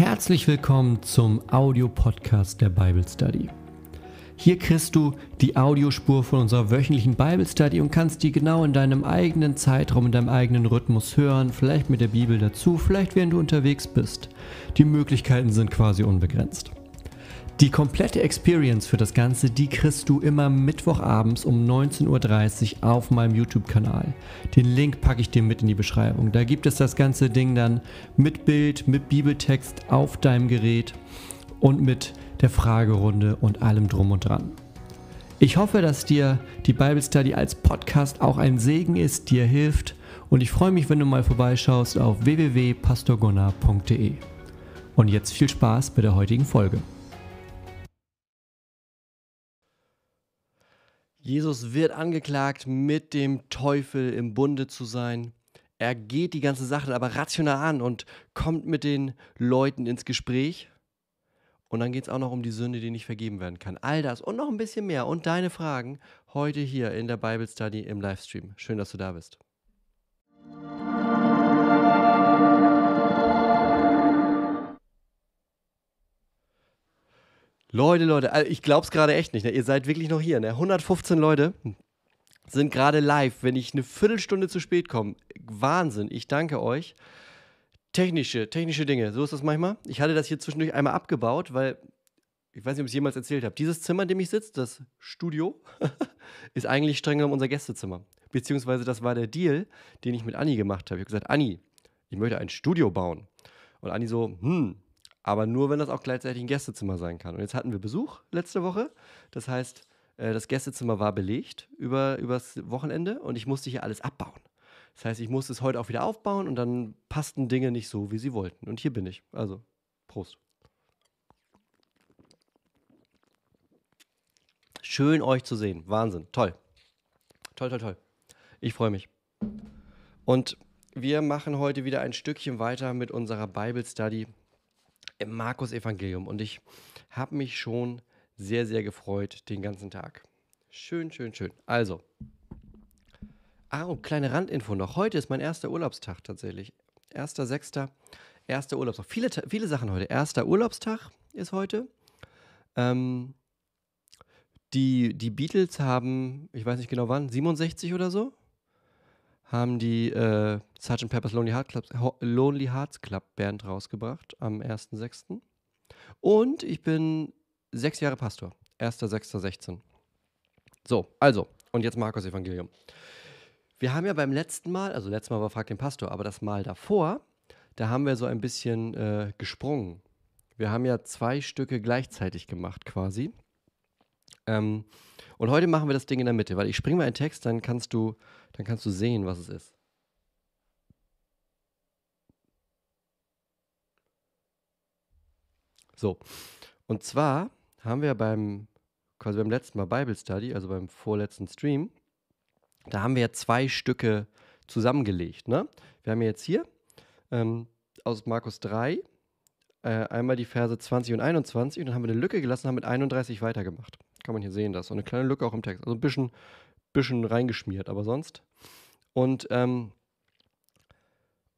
Herzlich willkommen zum Audiopodcast der Bible Study. Hier kriegst du die Audiospur von unserer wöchentlichen Bible Study und kannst die genau in deinem eigenen Zeitraum, in deinem eigenen Rhythmus hören, vielleicht mit der Bibel dazu, vielleicht während du unterwegs bist. Die Möglichkeiten sind quasi unbegrenzt. Die komplette Experience für das Ganze, die kriegst du immer Mittwochabends um 19.30 Uhr auf meinem YouTube-Kanal. Den Link packe ich dir mit in die Beschreibung. Da gibt es das ganze Ding dann mit Bild, mit Bibeltext auf deinem Gerät und mit der Fragerunde und allem drum und dran. Ich hoffe, dass dir die Bible Study als Podcast auch ein Segen ist, dir hilft und ich freue mich, wenn du mal vorbeischaust auf www.pastorgunnar.de. Und jetzt viel Spaß bei der heutigen Folge. Jesus wird angeklagt, mit dem Teufel im Bunde zu sein. Er geht die ganze Sache aber rational an und kommt mit den Leuten ins Gespräch. Und dann geht es auch noch um die Sünde, die nicht vergeben werden kann. All das und noch ein bisschen mehr und deine Fragen heute hier in der Bible Study im Livestream. Schön, dass du da bist. Leute, Leute, also ich glaub's gerade echt nicht. Ne? Ihr seid wirklich noch hier. Ne? 115 Leute sind gerade live. Wenn ich eine Viertelstunde zu spät komme, Wahnsinn. Ich danke euch. Technische, technische Dinge. So ist das manchmal. Ich hatte das hier zwischendurch einmal abgebaut, weil ich weiß nicht, ob ich es jemals erzählt habe. Dieses Zimmer, in dem ich sitze, das Studio, ist eigentlich streng genommen unser Gästezimmer. Beziehungsweise das war der Deal, den ich mit Anni gemacht habe. Ich habe gesagt, Anni, ich möchte ein Studio bauen. Und Anni so, hm, aber nur, wenn das auch gleichzeitig ein Gästezimmer sein kann. Und jetzt hatten wir Besuch letzte Woche. Das heißt, äh, das Gästezimmer war belegt über, übers Wochenende und ich musste hier alles abbauen. Das heißt, ich musste es heute auch wieder aufbauen und dann passten Dinge nicht so, wie sie wollten. Und hier bin ich. Also, Prost. Schön euch zu sehen. Wahnsinn. Toll. Toll, toll, toll. Ich freue mich. Und wir machen heute wieder ein Stückchen weiter mit unserer Bible Study im Markus-Evangelium und ich habe mich schon sehr, sehr gefreut den ganzen Tag. Schön, schön, schön. Also, ah, und kleine Randinfo noch. Heute ist mein erster Urlaubstag tatsächlich. Erster, sechster, erster Urlaubstag. Viele, viele Sachen heute. Erster Urlaubstag ist heute. Ähm, die, die Beatles haben, ich weiß nicht genau wann, 67 oder so, haben die äh, Sgt. Pepper's Lonely, Heart Club, Lonely Hearts Club Band rausgebracht am 1.6. Und ich bin sechs Jahre Pastor. 1.6.16. So, also, und jetzt Markus Evangelium. Wir haben ja beim letzten Mal, also letztes Mal war Frag den Pastor, aber das Mal davor, da haben wir so ein bisschen äh, gesprungen. Wir haben ja zwei Stücke gleichzeitig gemacht quasi. Ähm, und heute machen wir das Ding in der Mitte, weil ich springe mal einen Text, dann kannst du, dann kannst du sehen, was es ist. So, und zwar haben wir beim, quasi beim letzten Mal Bible Study, also beim vorletzten Stream, da haben wir zwei Stücke zusammengelegt. Ne? Wir haben jetzt hier ähm, aus Markus 3 äh, einmal die Verse 20 und 21 und dann haben wir eine Lücke gelassen und haben mit 31 weitergemacht. Kann man hier sehen, das. So eine kleine Lücke auch im Text. Also ein bisschen, bisschen reingeschmiert, aber sonst. Und, ähm,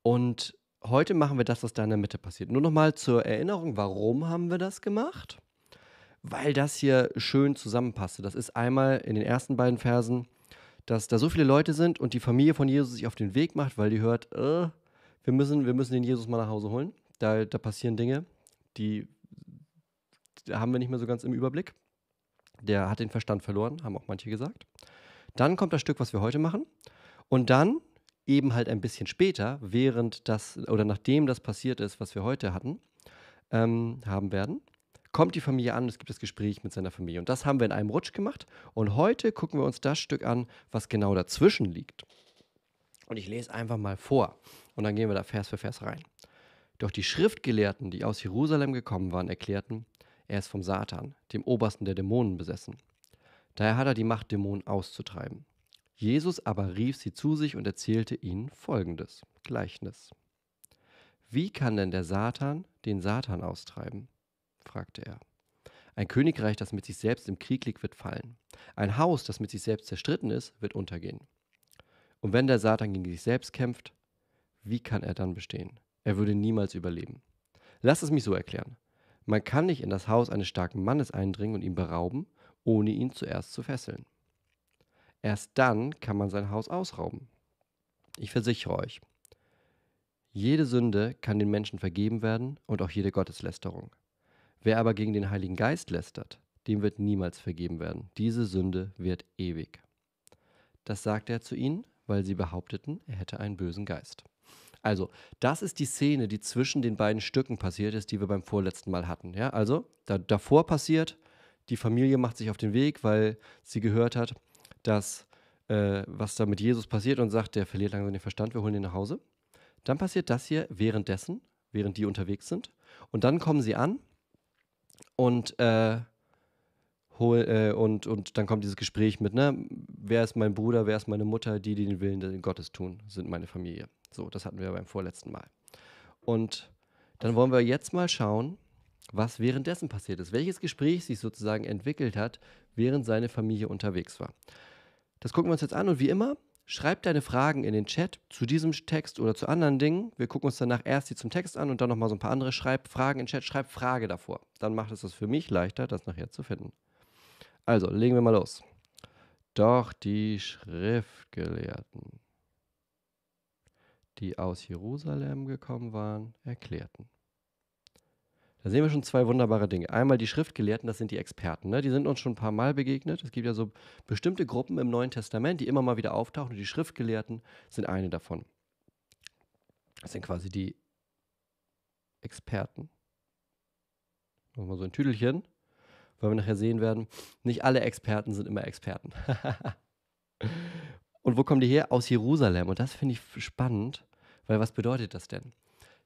und heute machen wir das, was da in der Mitte passiert. Nur nochmal zur Erinnerung, warum haben wir das gemacht? Weil das hier schön zusammenpasste. Das ist einmal in den ersten beiden Versen, dass da so viele Leute sind und die Familie von Jesus sich auf den Weg macht, weil die hört, äh, wir, müssen, wir müssen den Jesus mal nach Hause holen. Da, da passieren Dinge, die haben wir nicht mehr so ganz im Überblick. Der hat den Verstand verloren, haben auch manche gesagt. Dann kommt das Stück, was wir heute machen. Und dann eben halt ein bisschen später, während das oder nachdem das passiert ist, was wir heute hatten, ähm, haben werden, kommt die Familie an, es gibt das Gespräch mit seiner Familie. Und das haben wir in einem Rutsch gemacht. Und heute gucken wir uns das Stück an, was genau dazwischen liegt. Und ich lese einfach mal vor. Und dann gehen wir da Vers für Vers rein. Doch die Schriftgelehrten, die aus Jerusalem gekommen waren, erklärten, er ist vom Satan, dem Obersten der Dämonen, besessen. Daher hat er die Macht, Dämonen auszutreiben. Jesus aber rief sie zu sich und erzählte ihnen folgendes Gleichnis. Wie kann denn der Satan den Satan austreiben? fragte er. Ein Königreich, das mit sich selbst im Krieg liegt, wird fallen. Ein Haus, das mit sich selbst zerstritten ist, wird untergehen. Und wenn der Satan gegen sich selbst kämpft, wie kann er dann bestehen? Er würde niemals überleben. Lass es mich so erklären. Man kann nicht in das Haus eines starken Mannes eindringen und ihn berauben, ohne ihn zuerst zu fesseln. Erst dann kann man sein Haus ausrauben. Ich versichere euch, jede Sünde kann den Menschen vergeben werden und auch jede Gotteslästerung. Wer aber gegen den Heiligen Geist lästert, dem wird niemals vergeben werden. Diese Sünde wird ewig. Das sagte er zu ihnen, weil sie behaupteten, er hätte einen bösen Geist. Also, das ist die Szene, die zwischen den beiden Stücken passiert ist, die wir beim vorletzten Mal hatten. Ja, also da, davor passiert, die Familie macht sich auf den Weg, weil sie gehört hat, dass äh, was da mit Jesus passiert und sagt, der verliert langsam den Verstand, wir holen ihn nach Hause. Dann passiert das hier währenddessen, während die unterwegs sind. Und dann kommen sie an und, äh, hol, äh, und, und dann kommt dieses Gespräch mit, ne, wer ist mein Bruder, wer ist meine Mutter, die, die den Willen Gottes tun, sind meine Familie. So, das hatten wir beim vorletzten Mal. Und dann wollen wir jetzt mal schauen, was währenddessen passiert ist, welches Gespräch sich sozusagen entwickelt hat, während seine Familie unterwegs war. Das gucken wir uns jetzt an und wie immer, schreib deine Fragen in den Chat zu diesem Text oder zu anderen Dingen. Wir gucken uns danach erst die zum Text an und dann nochmal so ein paar andere. Schreib Fragen in den Chat, schreib Frage davor. Dann macht es das für mich leichter, das nachher zu finden. Also, legen wir mal los. Doch die Schriftgelehrten, die aus Jerusalem gekommen waren, erklärten. Da sehen wir schon zwei wunderbare Dinge. Einmal die Schriftgelehrten, das sind die Experten. Ne? Die sind uns schon ein paar Mal begegnet. Es gibt ja so bestimmte Gruppen im Neuen Testament, die immer mal wieder auftauchen. Und die Schriftgelehrten sind eine davon. Das sind quasi die Experten. Nochmal so ein Tüdelchen, weil wir nachher sehen werden, nicht alle Experten sind immer Experten. Und wo kommen die her? Aus Jerusalem. Und das finde ich spannend, weil was bedeutet das denn?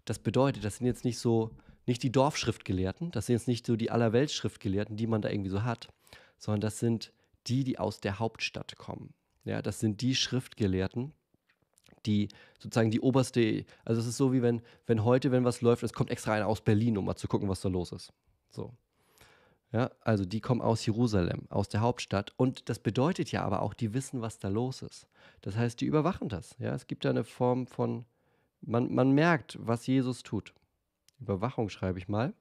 Das bedeutet, das sind jetzt nicht so nicht die Dorfschriftgelehrten, das sind jetzt nicht so die Allerweltsschriftgelehrten, die man da irgendwie so hat, sondern das sind die, die aus der Hauptstadt kommen. Ja, das sind die Schriftgelehrten, die sozusagen die oberste, also es ist so wie wenn, wenn heute, wenn was läuft, es kommt extra einer aus Berlin, um mal zu gucken, was da los ist. So. Ja, also die kommen aus Jerusalem, aus der Hauptstadt. Und das bedeutet ja aber auch, die wissen, was da los ist. Das heißt, die überwachen das. Ja, es gibt da eine Form von, man, man merkt, was Jesus tut. Überwachung schreibe ich mal.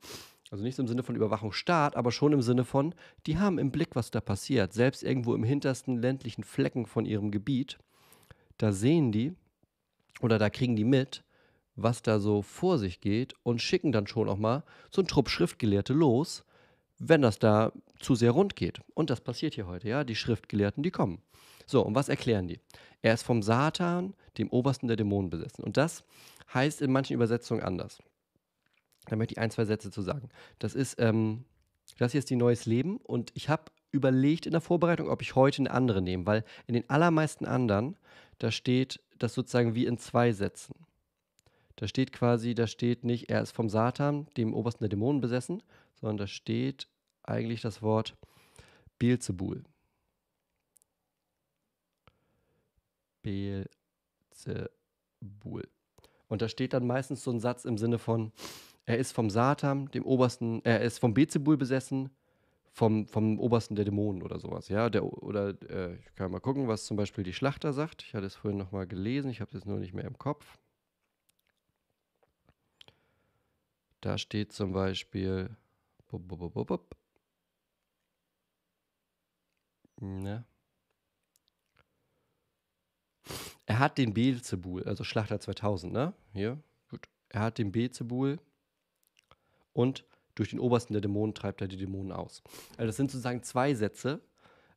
Also nicht im Sinne von Überwachungsstaat, aber schon im Sinne von, die haben im Blick, was da passiert. Selbst irgendwo im hintersten ländlichen Flecken von ihrem Gebiet, da sehen die oder da kriegen die mit, was da so vor sich geht und schicken dann schon auch mal so einen Trupp Schriftgelehrte los, wenn das da zu sehr rund geht. Und das passiert hier heute, ja. Die Schriftgelehrten, die kommen. So, und was erklären die? Er ist vom Satan, dem Obersten der Dämonen, besessen. Und das heißt in manchen Übersetzungen anders. Da möchte ich ein, zwei Sätze zu sagen. Das ist, ähm, das hier ist die Neues Leben und ich habe überlegt in der Vorbereitung, ob ich heute eine andere nehme, weil in den allermeisten anderen, da steht das sozusagen wie in zwei Sätzen. Da steht quasi, da steht nicht, er ist vom Satan, dem Obersten der Dämonen besessen, sondern da steht eigentlich das Wort Beelzebul. Beelzebul. Und da steht dann meistens so ein Satz im Sinne von, er ist vom Satan, dem Obersten, er ist vom Bezebul besessen, vom, vom Obersten der Dämonen oder sowas. Ja, der, oder äh, ich kann mal gucken, was zum Beispiel die Schlachter sagt. Ich hatte es vorhin nochmal gelesen, ich habe es jetzt nur nicht mehr im Kopf. Da steht zum Beispiel. Bub, bub, bub, bub. Ne? Er hat den Beelzebul, also Schlachter 2000, ne? Hier, gut. Er hat den Beelzebul und durch den Obersten der Dämonen treibt er die Dämonen aus. Also das sind sozusagen zwei Sätze.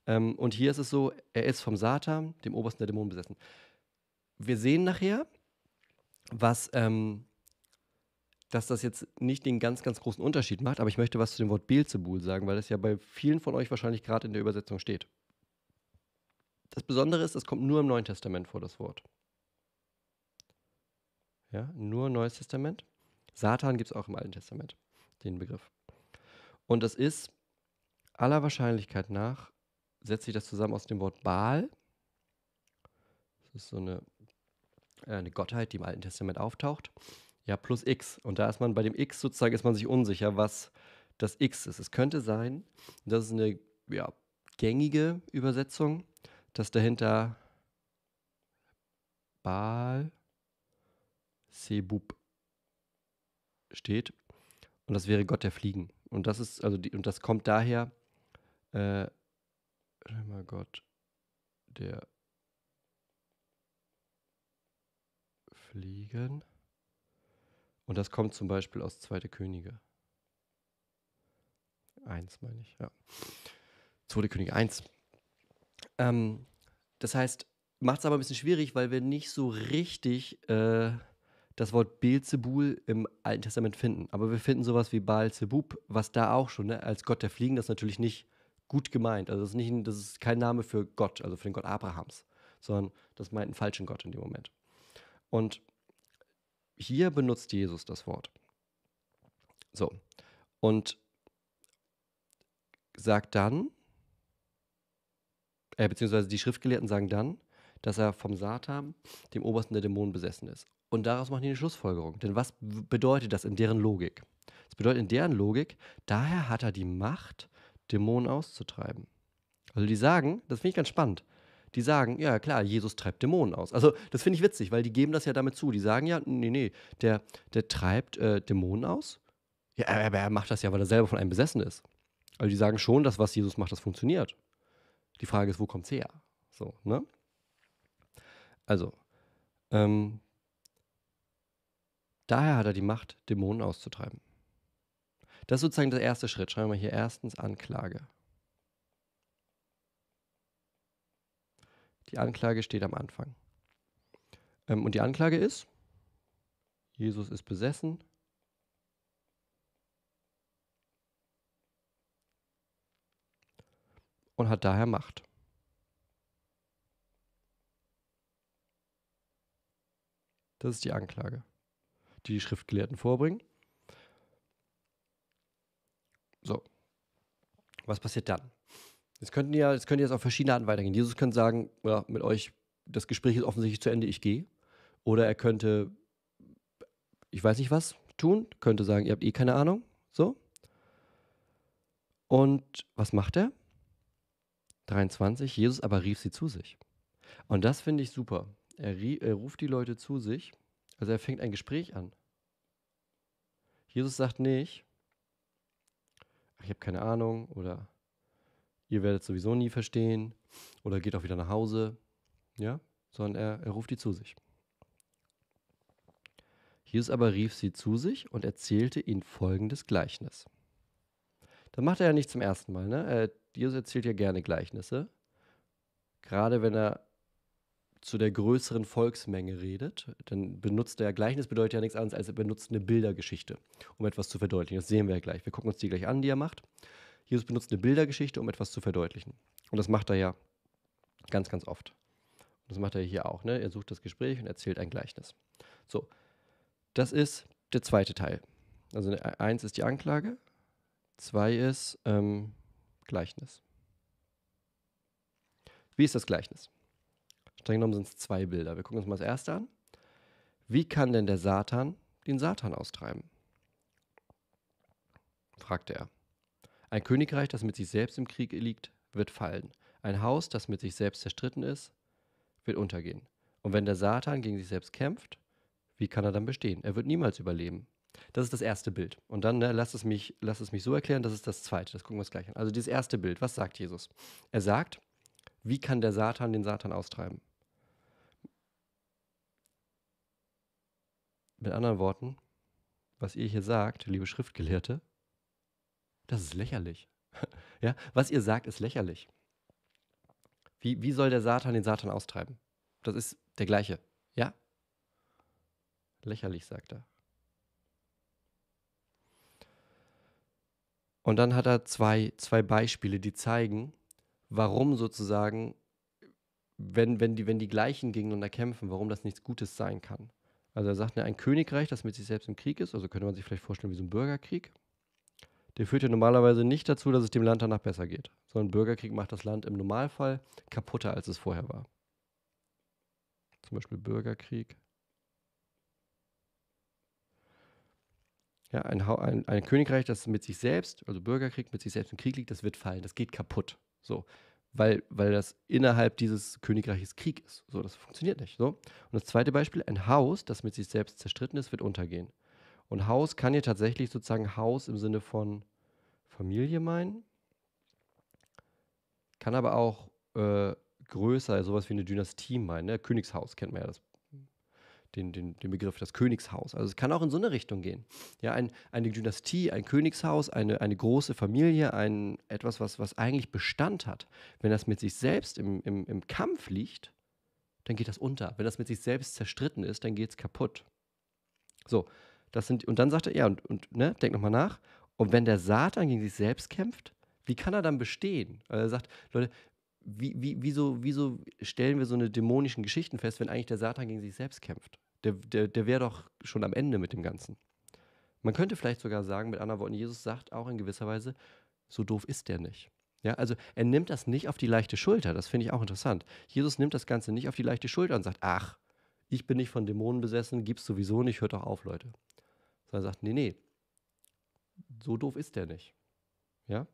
Ähm, und hier ist es so, er ist vom Satan, dem Obersten der Dämonen, besessen. Wir sehen nachher, was, ähm, dass das jetzt nicht den ganz, ganz großen Unterschied macht, aber ich möchte was zu dem Wort Beelzebul sagen, weil das ja bei vielen von euch wahrscheinlich gerade in der Übersetzung steht. Das Besondere ist, es kommt nur im Neuen Testament vor, das Wort. Ja, nur Neues Testament. Satan gibt es auch im Alten Testament den Begriff. Und das ist aller Wahrscheinlichkeit nach, setzt sich das zusammen aus dem Wort Baal. Das ist so eine, äh, eine Gottheit, die im Alten Testament auftaucht. Ja, plus X. Und da ist man bei dem X sozusagen, ist man sich unsicher, was das X ist. Es könnte sein, das ist eine ja, gängige Übersetzung, dass dahinter Baal Sebub steht. Und das wäre Gott der Fliegen. Und das ist, also die, und das kommt daher, äh, mal Gott der Fliegen. Und das kommt zum Beispiel aus Zweite Könige. Eins, meine ich, ja. Zweite Könige 1. Ähm, das heißt, macht es aber ein bisschen schwierig, weil wir nicht so richtig äh, das Wort Beelzebul im Alten Testament finden. Aber wir finden sowas wie Baal-Zebub, was da auch schon, ne, als Gott der Fliegen, das ist natürlich nicht gut gemeint. Also das ist, nicht, das ist kein Name für Gott, also für den Gott Abrahams, sondern das meint einen falschen Gott in dem Moment. Und hier benutzt Jesus das Wort. So. Und sagt dann, äh, beziehungsweise die Schriftgelehrten sagen dann, dass er vom Satan, dem Obersten der Dämonen, besessen ist. Und daraus machen die eine Schlussfolgerung. Denn was bedeutet das in deren Logik? Das bedeutet in deren Logik, daher hat er die Macht, Dämonen auszutreiben. Also die sagen, das finde ich ganz spannend, die sagen, ja klar, Jesus treibt Dämonen aus. Also das finde ich witzig, weil die geben das ja damit zu. Die sagen ja, nee, nee, der, der treibt äh, Dämonen aus. Ja, aber er macht das ja, weil er selber von einem besessen ist. Also die sagen schon, dass was Jesus macht, das funktioniert. Die Frage ist, wo kommt es her? So, ne? Also, ähm, daher hat er die Macht, Dämonen auszutreiben. Das ist sozusagen der erste Schritt. Schreiben wir hier erstens Anklage. Die Anklage steht am Anfang. Ähm, und die Anklage ist, Jesus ist besessen. Und hat daher Macht. Das ist die Anklage, die die Schriftgelehrten vorbringen. So. Was passiert dann? Das könnten ja, das könnte jetzt auf verschiedene Arten weitergehen. Jesus könnte sagen, ja, mit euch, das Gespräch ist offensichtlich zu Ende, ich gehe. Oder er könnte, ich weiß nicht was, tun, könnte sagen, ihr habt eh keine Ahnung. So. Und was macht er? 23, Jesus aber rief sie zu sich. Und das finde ich super. Er, er, ruft die Leute zu sich, also er fängt ein Gespräch an. Jesus sagt nicht, ich habe keine Ahnung oder ihr werdet sowieso nie verstehen oder geht auch wieder nach Hause, ja, sondern er, er ruft die zu sich. Jesus aber rief sie zu sich und erzählte ihnen folgendes Gleichnis. Das macht er ja nicht zum ersten Mal. Ne? Jesus erzählt ja gerne Gleichnisse. Gerade wenn er zu der größeren Volksmenge redet, dann benutzt er Gleichnis, bedeutet ja nichts anderes, als er benutzt eine Bildergeschichte, um etwas zu verdeutlichen. Das sehen wir ja gleich. Wir gucken uns die gleich an, die er macht. Jesus benutzt eine Bildergeschichte, um etwas zu verdeutlichen. Und das macht er ja ganz, ganz oft. Und das macht er hier auch. Ne? Er sucht das Gespräch und erzählt ein Gleichnis. So, das ist der zweite Teil. Also ne, eins ist die Anklage, zwei ist ähm, Gleichnis. Wie ist das Gleichnis? Streng genommen sind es zwei Bilder. Wir gucken uns mal das erste an. Wie kann denn der Satan den Satan austreiben? fragte er. Ein Königreich, das mit sich selbst im Krieg liegt, wird fallen. Ein Haus, das mit sich selbst zerstritten ist, wird untergehen. Und wenn der Satan gegen sich selbst kämpft, wie kann er dann bestehen? Er wird niemals überleben. Das ist das erste Bild. Und dann ne, lass, es mich, lass es mich so erklären, das ist das zweite. Das gucken wir uns gleich an. Also dieses erste Bild, was sagt Jesus? Er sagt, wie kann der Satan den Satan austreiben? Mit anderen Worten, was ihr hier sagt, liebe Schriftgelehrte, das ist lächerlich. ja, was ihr sagt, ist lächerlich. Wie, wie soll der Satan den Satan austreiben? Das ist der gleiche. Ja? Lächerlich, sagt er. Und dann hat er zwei, zwei Beispiele, die zeigen, warum sozusagen, wenn, wenn, die, wenn die gleichen gegeneinander kämpfen, warum das nichts Gutes sein kann. Also er sagt, ne, ein Königreich, das mit sich selbst im Krieg ist, also könnte man sich vielleicht vorstellen wie so ein Bürgerkrieg, der führt ja normalerweise nicht dazu, dass es dem Land danach besser geht, sondern Bürgerkrieg macht das Land im Normalfall kaputter, als es vorher war. Zum Beispiel Bürgerkrieg. Ja, ein, ein, ein, Königreich, das mit sich selbst, also Bürgerkrieg mit sich selbst im Krieg liegt, das wird fallen, das geht kaputt. So, weil, weil das innerhalb dieses Königreiches Krieg ist. So, das funktioniert nicht. So. Und das zweite Beispiel, ein Haus, das mit sich selbst zerstritten ist, wird untergehen. Und Haus kann hier tatsächlich sozusagen Haus im Sinne von Familie meinen. Kann aber auch äh, größer, sowas wie eine Dynastie meinen. Ne? Königshaus kennt man ja, das, den, den, den Begriff, das Königshaus. Also es kann auch in so eine Richtung gehen. Ja, ein, eine Dynastie, ein Königshaus, eine, eine große Familie, ein, etwas, was, was eigentlich Bestand hat. Wenn das mit sich selbst im, im, im Kampf liegt, dann geht das unter. Wenn das mit sich selbst zerstritten ist, dann geht es kaputt. So, das sind, und dann sagt er, ja, und, und ne, denk nochmal nach. Und wenn der Satan gegen sich selbst kämpft, wie kann er dann bestehen? Also er sagt, Leute, wie, wie, wieso, wieso stellen wir so eine dämonischen Geschichten fest, wenn eigentlich der Satan gegen sich selbst kämpft? Der, der, der wäre doch schon am Ende mit dem Ganzen. Man könnte vielleicht sogar sagen, mit anderen Worten, Jesus sagt auch in gewisser Weise, so doof ist der nicht. Ja, also er nimmt das nicht auf die leichte Schulter, das finde ich auch interessant. Jesus nimmt das Ganze nicht auf die leichte Schulter und sagt, ach, ich bin nicht von Dämonen besessen, gibt's sowieso nicht, hört doch auf, Leute. Sondern er sagt, nee, nee, so doof ist der nicht. Ja,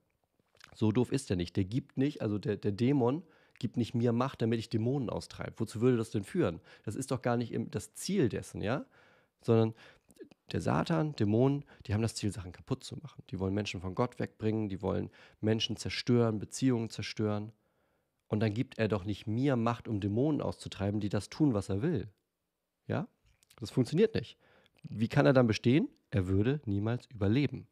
so doof ist der nicht. Der gibt nicht, also der, der Dämon gibt nicht mir Macht, damit ich Dämonen austreibe. Wozu würde das denn führen? Das ist doch gar nicht das Ziel dessen, ja? Sondern der Satan, Dämonen, die haben das Ziel, Sachen kaputt zu machen. Die wollen Menschen von Gott wegbringen, die wollen Menschen zerstören, Beziehungen zerstören. Und dann gibt er doch nicht mir Macht, um Dämonen auszutreiben, die das tun, was er will. Ja? Das funktioniert nicht. Wie kann er dann bestehen? Er würde niemals überleben.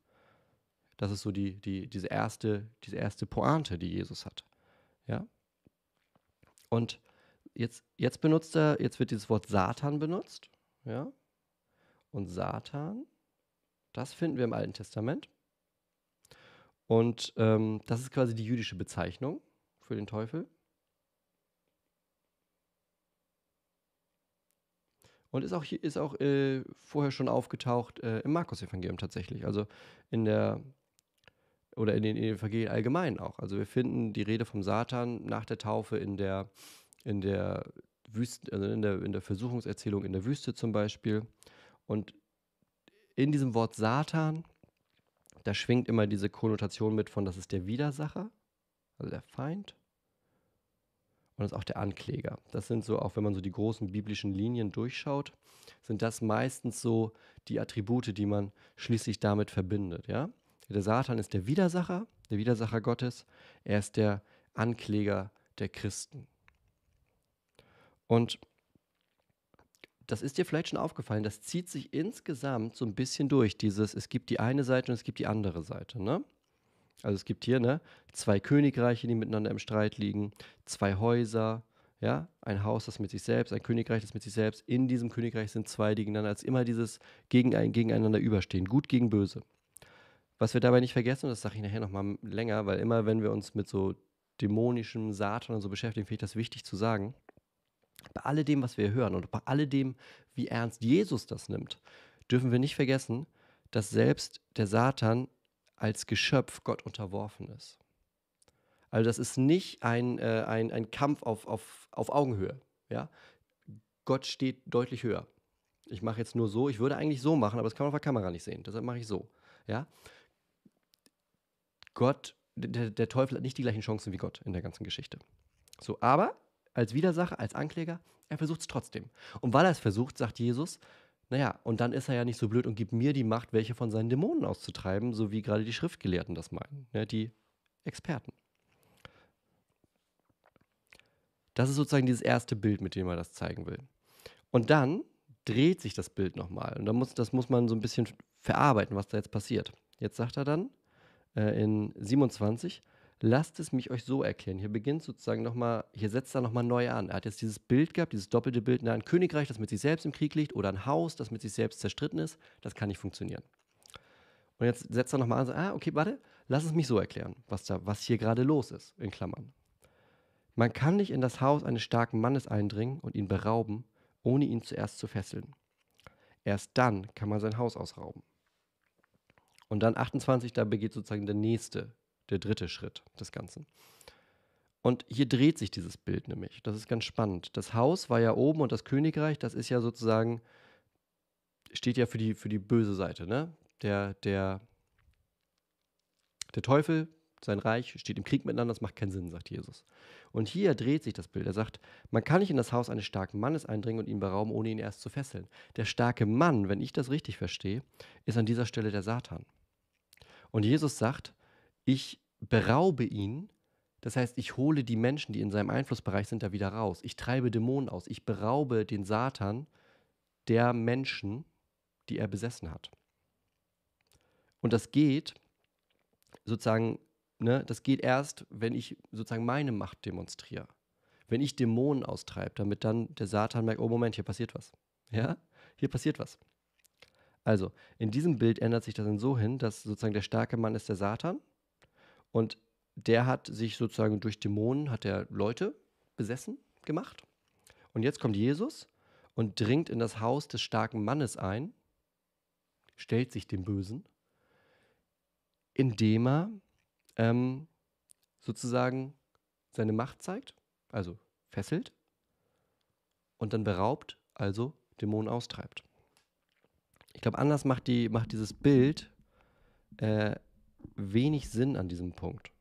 Das ist so die, die, diese, erste, diese erste Pointe, die Jesus hat. Ja? Und jetzt, jetzt benutzt er, jetzt wird dieses Wort Satan benutzt. Ja? Und Satan, das finden wir im Alten Testament. Und ähm, das ist quasi die jüdische Bezeichnung für den Teufel. Und ist auch, ist auch äh, vorher schon aufgetaucht äh, im Markus-Evangelium tatsächlich. Also in der oder in den Evangelien allgemein auch. Also wir finden die Rede vom Satan nach der Taufe in der, in der Wüste, also in der, in der Versuchungserzählung in der Wüste zum Beispiel. Und in diesem Wort Satan, da schwingt immer diese Konnotation mit von, das ist der Widersacher, also der Feind. Und ist auch der Ankläger. Das sind so, auch wenn man so die großen biblischen Linien durchschaut, sind das meistens so die Attribute, die man schließlich damit verbindet, ja. Der Satan ist der Widersacher, der Widersacher Gottes. Er ist der Ankläger der Christen. Und das ist dir vielleicht schon aufgefallen, das zieht sich insgesamt so ein bisschen durch, dieses, es gibt die eine Seite und es gibt die andere Seite, ne? Also es gibt hier, ne, zwei Königreiche, die miteinander im Streit liegen, zwei Häuser, ja, ein Haus, das mit sich selbst, ein Königreich, das mit sich selbst. In diesem Königreich sind zwei, die gegeneinander, als immer dieses gegeneinander überstehen, gut gegen böse. Was wir dabei nicht vergessen, und das sage ich nachher nochmal länger, weil immer, wenn wir uns mit so dämonischem Satan und so beschäftigen, finde ich das wichtig zu sagen. Bei alledem, was wir hören und bei alledem, wie ernst Jesus das nimmt, dürfen wir nicht vergessen, dass selbst der Satan als Geschöpf Gott unterworfen ist. Also das ist nicht ein, äh, ein, ein Kampf auf, auf, auf Augenhöhe. Ja? Gott steht deutlich höher. Ich mache jetzt nur so, ich würde eigentlich so machen, aber das kann man auf der Kamera nicht sehen. Deshalb mache ich so. Ja? Gott, der, der Teufel hat nicht die gleichen Chancen wie Gott in der ganzen Geschichte. So, aber als Widersacher, als Ankläger, er versucht es trotzdem. Und weil er es versucht, sagt Jesus, naja, und dann ist er ja nicht so blöd und gibt mir die Macht, welche von seinen Dämonen auszutreiben, so wie gerade die Schriftgelehrten das meinen, ne, die Experten. Das ist sozusagen dieses erste Bild, mit dem er das zeigen will. Und dann dreht sich das Bild nochmal. Und dann muss, das muss man so ein bisschen verarbeiten, was da jetzt passiert. Jetzt sagt er dann, äh, in 27, lasst es mich euch so erklären. Hier beginnt sozusagen nochmal, hier setzt er nochmal neu an. Er hat jetzt dieses Bild gehabt, dieses doppelte Bild, ein Königreich, das mit sich selbst im Krieg liegt, oder ein Haus, das mit sich selbst zerstritten ist. Das kann nicht funktionieren. Und jetzt setzt er nochmal an, so, ah, okay, warte, lass es mich so erklären, was, da, was hier gerade los ist, in Klammern. Man kann nicht in das Haus eines starken Mannes eindringen und ihn berauben, ohne ihn zuerst zu fesseln. Erst dann kann man sein Haus ausrauben. Und dann 28, da begeht sozusagen der nächste, der dritte Schritt des Ganzen. Und hier dreht sich dieses Bild nämlich. Das ist ganz spannend. Das Haus war ja oben und das Königreich, das ist ja sozusagen, steht ja für die, für die böse Seite. Ne? Der, der, der Teufel sein Reich steht im Krieg miteinander, das macht keinen Sinn, sagt Jesus. Und hier dreht sich das Bild. Er sagt, man kann nicht in das Haus eines starken Mannes eindringen und ihn berauben, ohne ihn erst zu fesseln. Der starke Mann, wenn ich das richtig verstehe, ist an dieser Stelle der Satan. Und Jesus sagt, ich beraube ihn, das heißt, ich hole die Menschen, die in seinem Einflussbereich sind, da wieder raus. Ich treibe Dämonen aus. Ich beraube den Satan der Menschen, die er besessen hat. Und das geht sozusagen, ne, das geht erst, wenn ich sozusagen meine Macht demonstriere. Wenn ich Dämonen austreibe, damit dann der Satan merkt, oh Moment, hier passiert was. Ja, hier passiert was. Also, in diesem Bild ändert sich das dann so hin, dass sozusagen der starke Mann ist der Satan und der hat sich sozusagen durch Dämonen, hat er Leute besessen gemacht. Und jetzt kommt Jesus und dringt in das Haus des starken Mannes ein, stellt sich dem Bösen, indem er ähm, sozusagen seine Macht zeigt, also fesselt und dann beraubt, also Dämonen austreibt. Ich glaube, anders macht, die, macht dieses Bild äh, wenig Sinn an diesem Punkt.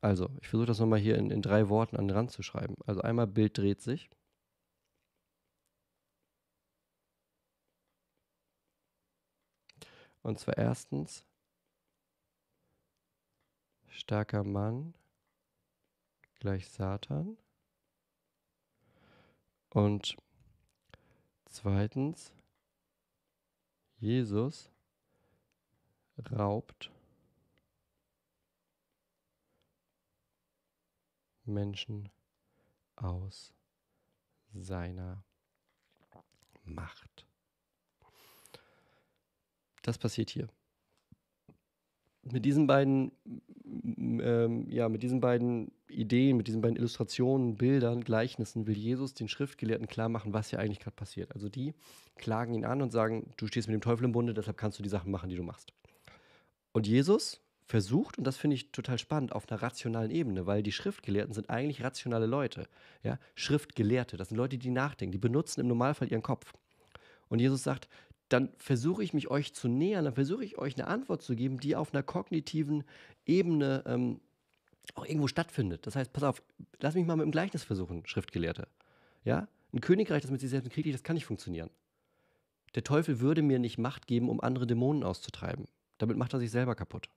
Also, ich versuche das nochmal hier in, in drei Worten an den Rand zu schreiben. Also einmal Bild dreht sich. Und zwar erstens, starker Mann gleich Satan. Und zweitens, Jesus raubt Menschen aus seiner Macht. Das passiert hier. Mit diesen beiden, ähm, ja, mit diesen beiden Ideen, mit diesen beiden Illustrationen, Bildern, Gleichnissen will Jesus den Schriftgelehrten klar machen, was hier eigentlich gerade passiert. Also die klagen ihn an und sagen, du stehst mit dem Teufel im Bunde, deshalb kannst du die Sachen machen, die du machst. Und Jesus versucht, und das finde ich total spannend, auf einer rationalen Ebene, weil die Schriftgelehrten sind eigentlich rationale Leute. Ja? Schriftgelehrte, das sind Leute, die nachdenken, die benutzen im Normalfall ihren Kopf. Und Jesus sagt, dann versuche ich mich euch zu nähern, dann versuche ich euch eine Antwort zu geben, die auf einer kognitiven Ebene ähm, auch irgendwo stattfindet. Das heißt, pass auf, lass mich mal mit dem Gleichnis versuchen, Schriftgelehrte. Ja? Ein Königreich, das mit sich selbst kriegt, das kann nicht funktionieren. Der Teufel würde mir nicht Macht geben, um andere Dämonen auszutreiben. Damit macht er sich selber kaputt.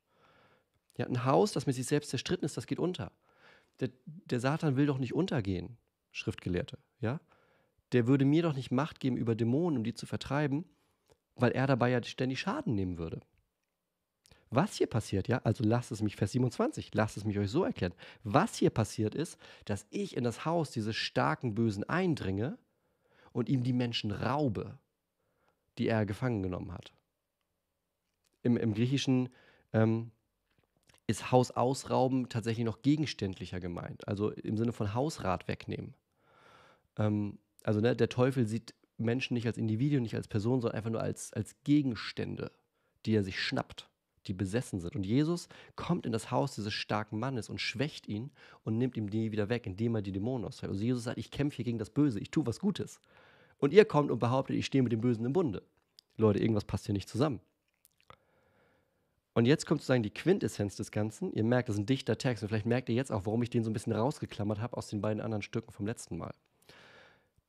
Ja, ein Haus, das mit sich selbst zerstritten ist, das geht unter. Der, der Satan will doch nicht untergehen, Schriftgelehrte. Ja? Der würde mir doch nicht Macht geben über Dämonen, um die zu vertreiben, weil er dabei ja ständig Schaden nehmen würde. Was hier passiert, ja, also lasst es mich, Vers 27, lasst es mich euch so erklären. Was hier passiert ist, dass ich in das Haus dieses starken Bösen eindringe und ihm die Menschen raube, die er gefangen genommen hat. Im, im Griechischen ähm, ist Haus ausrauben tatsächlich noch gegenständlicher gemeint, also im Sinne von Hausrat wegnehmen. Ähm, also ne, der Teufel sieht Menschen nicht als Individuen, nicht als Person, sondern einfach nur als, als Gegenstände, die er sich schnappt, die besessen sind. Und Jesus kommt in das Haus dieses starken Mannes und schwächt ihn und nimmt ihm die wieder weg, indem er die Dämonen austreibt. Also Jesus sagt, ich kämpfe hier gegen das Böse, ich tue was Gutes. Und ihr kommt und behauptet, ich stehe mit dem Bösen im Bunde. Leute, irgendwas passt hier nicht zusammen. Und jetzt kommt sozusagen die Quintessenz des Ganzen. Ihr merkt, das ist ein dichter Text und vielleicht merkt ihr jetzt auch, warum ich den so ein bisschen rausgeklammert habe aus den beiden anderen Stücken vom letzten Mal.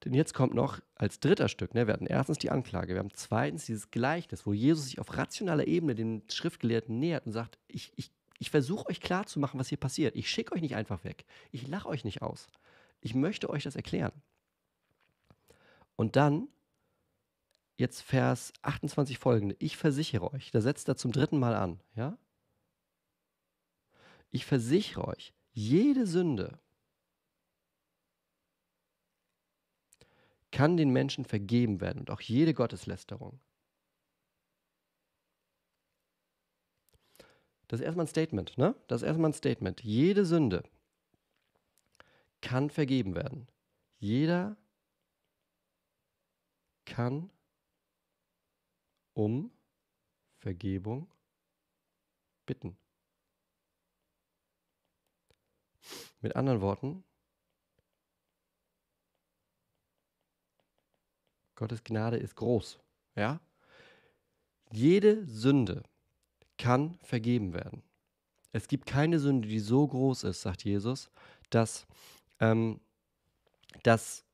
Denn jetzt kommt noch als dritter Stück, ne, wir hatten erstens die Anklage, wir haben zweitens dieses Gleichnis, wo Jesus sich auf rationaler Ebene den Schriftgelehrten nähert und sagt, ich, ich, ich versuche euch klarzumachen, was hier passiert. Ich schicke euch nicht einfach weg. Ich lache euch nicht aus. Ich möchte euch das erklären. Und dann, jetzt Vers 28 folgende, ich versichere euch, da setzt er zum dritten Mal an, ja? Ich versichere euch, jede Sünde, kann den Menschen vergeben werden und auch jede Gotteslästerung. Das ist erstmal ein Statement, ne? Das ist erstmal ein Statement. Jede Sünde kann vergeben werden. Jeder kann um Vergebung bitten. Mit anderen Worten, Gottes Gnade ist groß. Ja? Jede Sünde kann vergeben werden. Es gibt keine Sünde, die so groß ist, sagt Jesus, dass, ähm, dass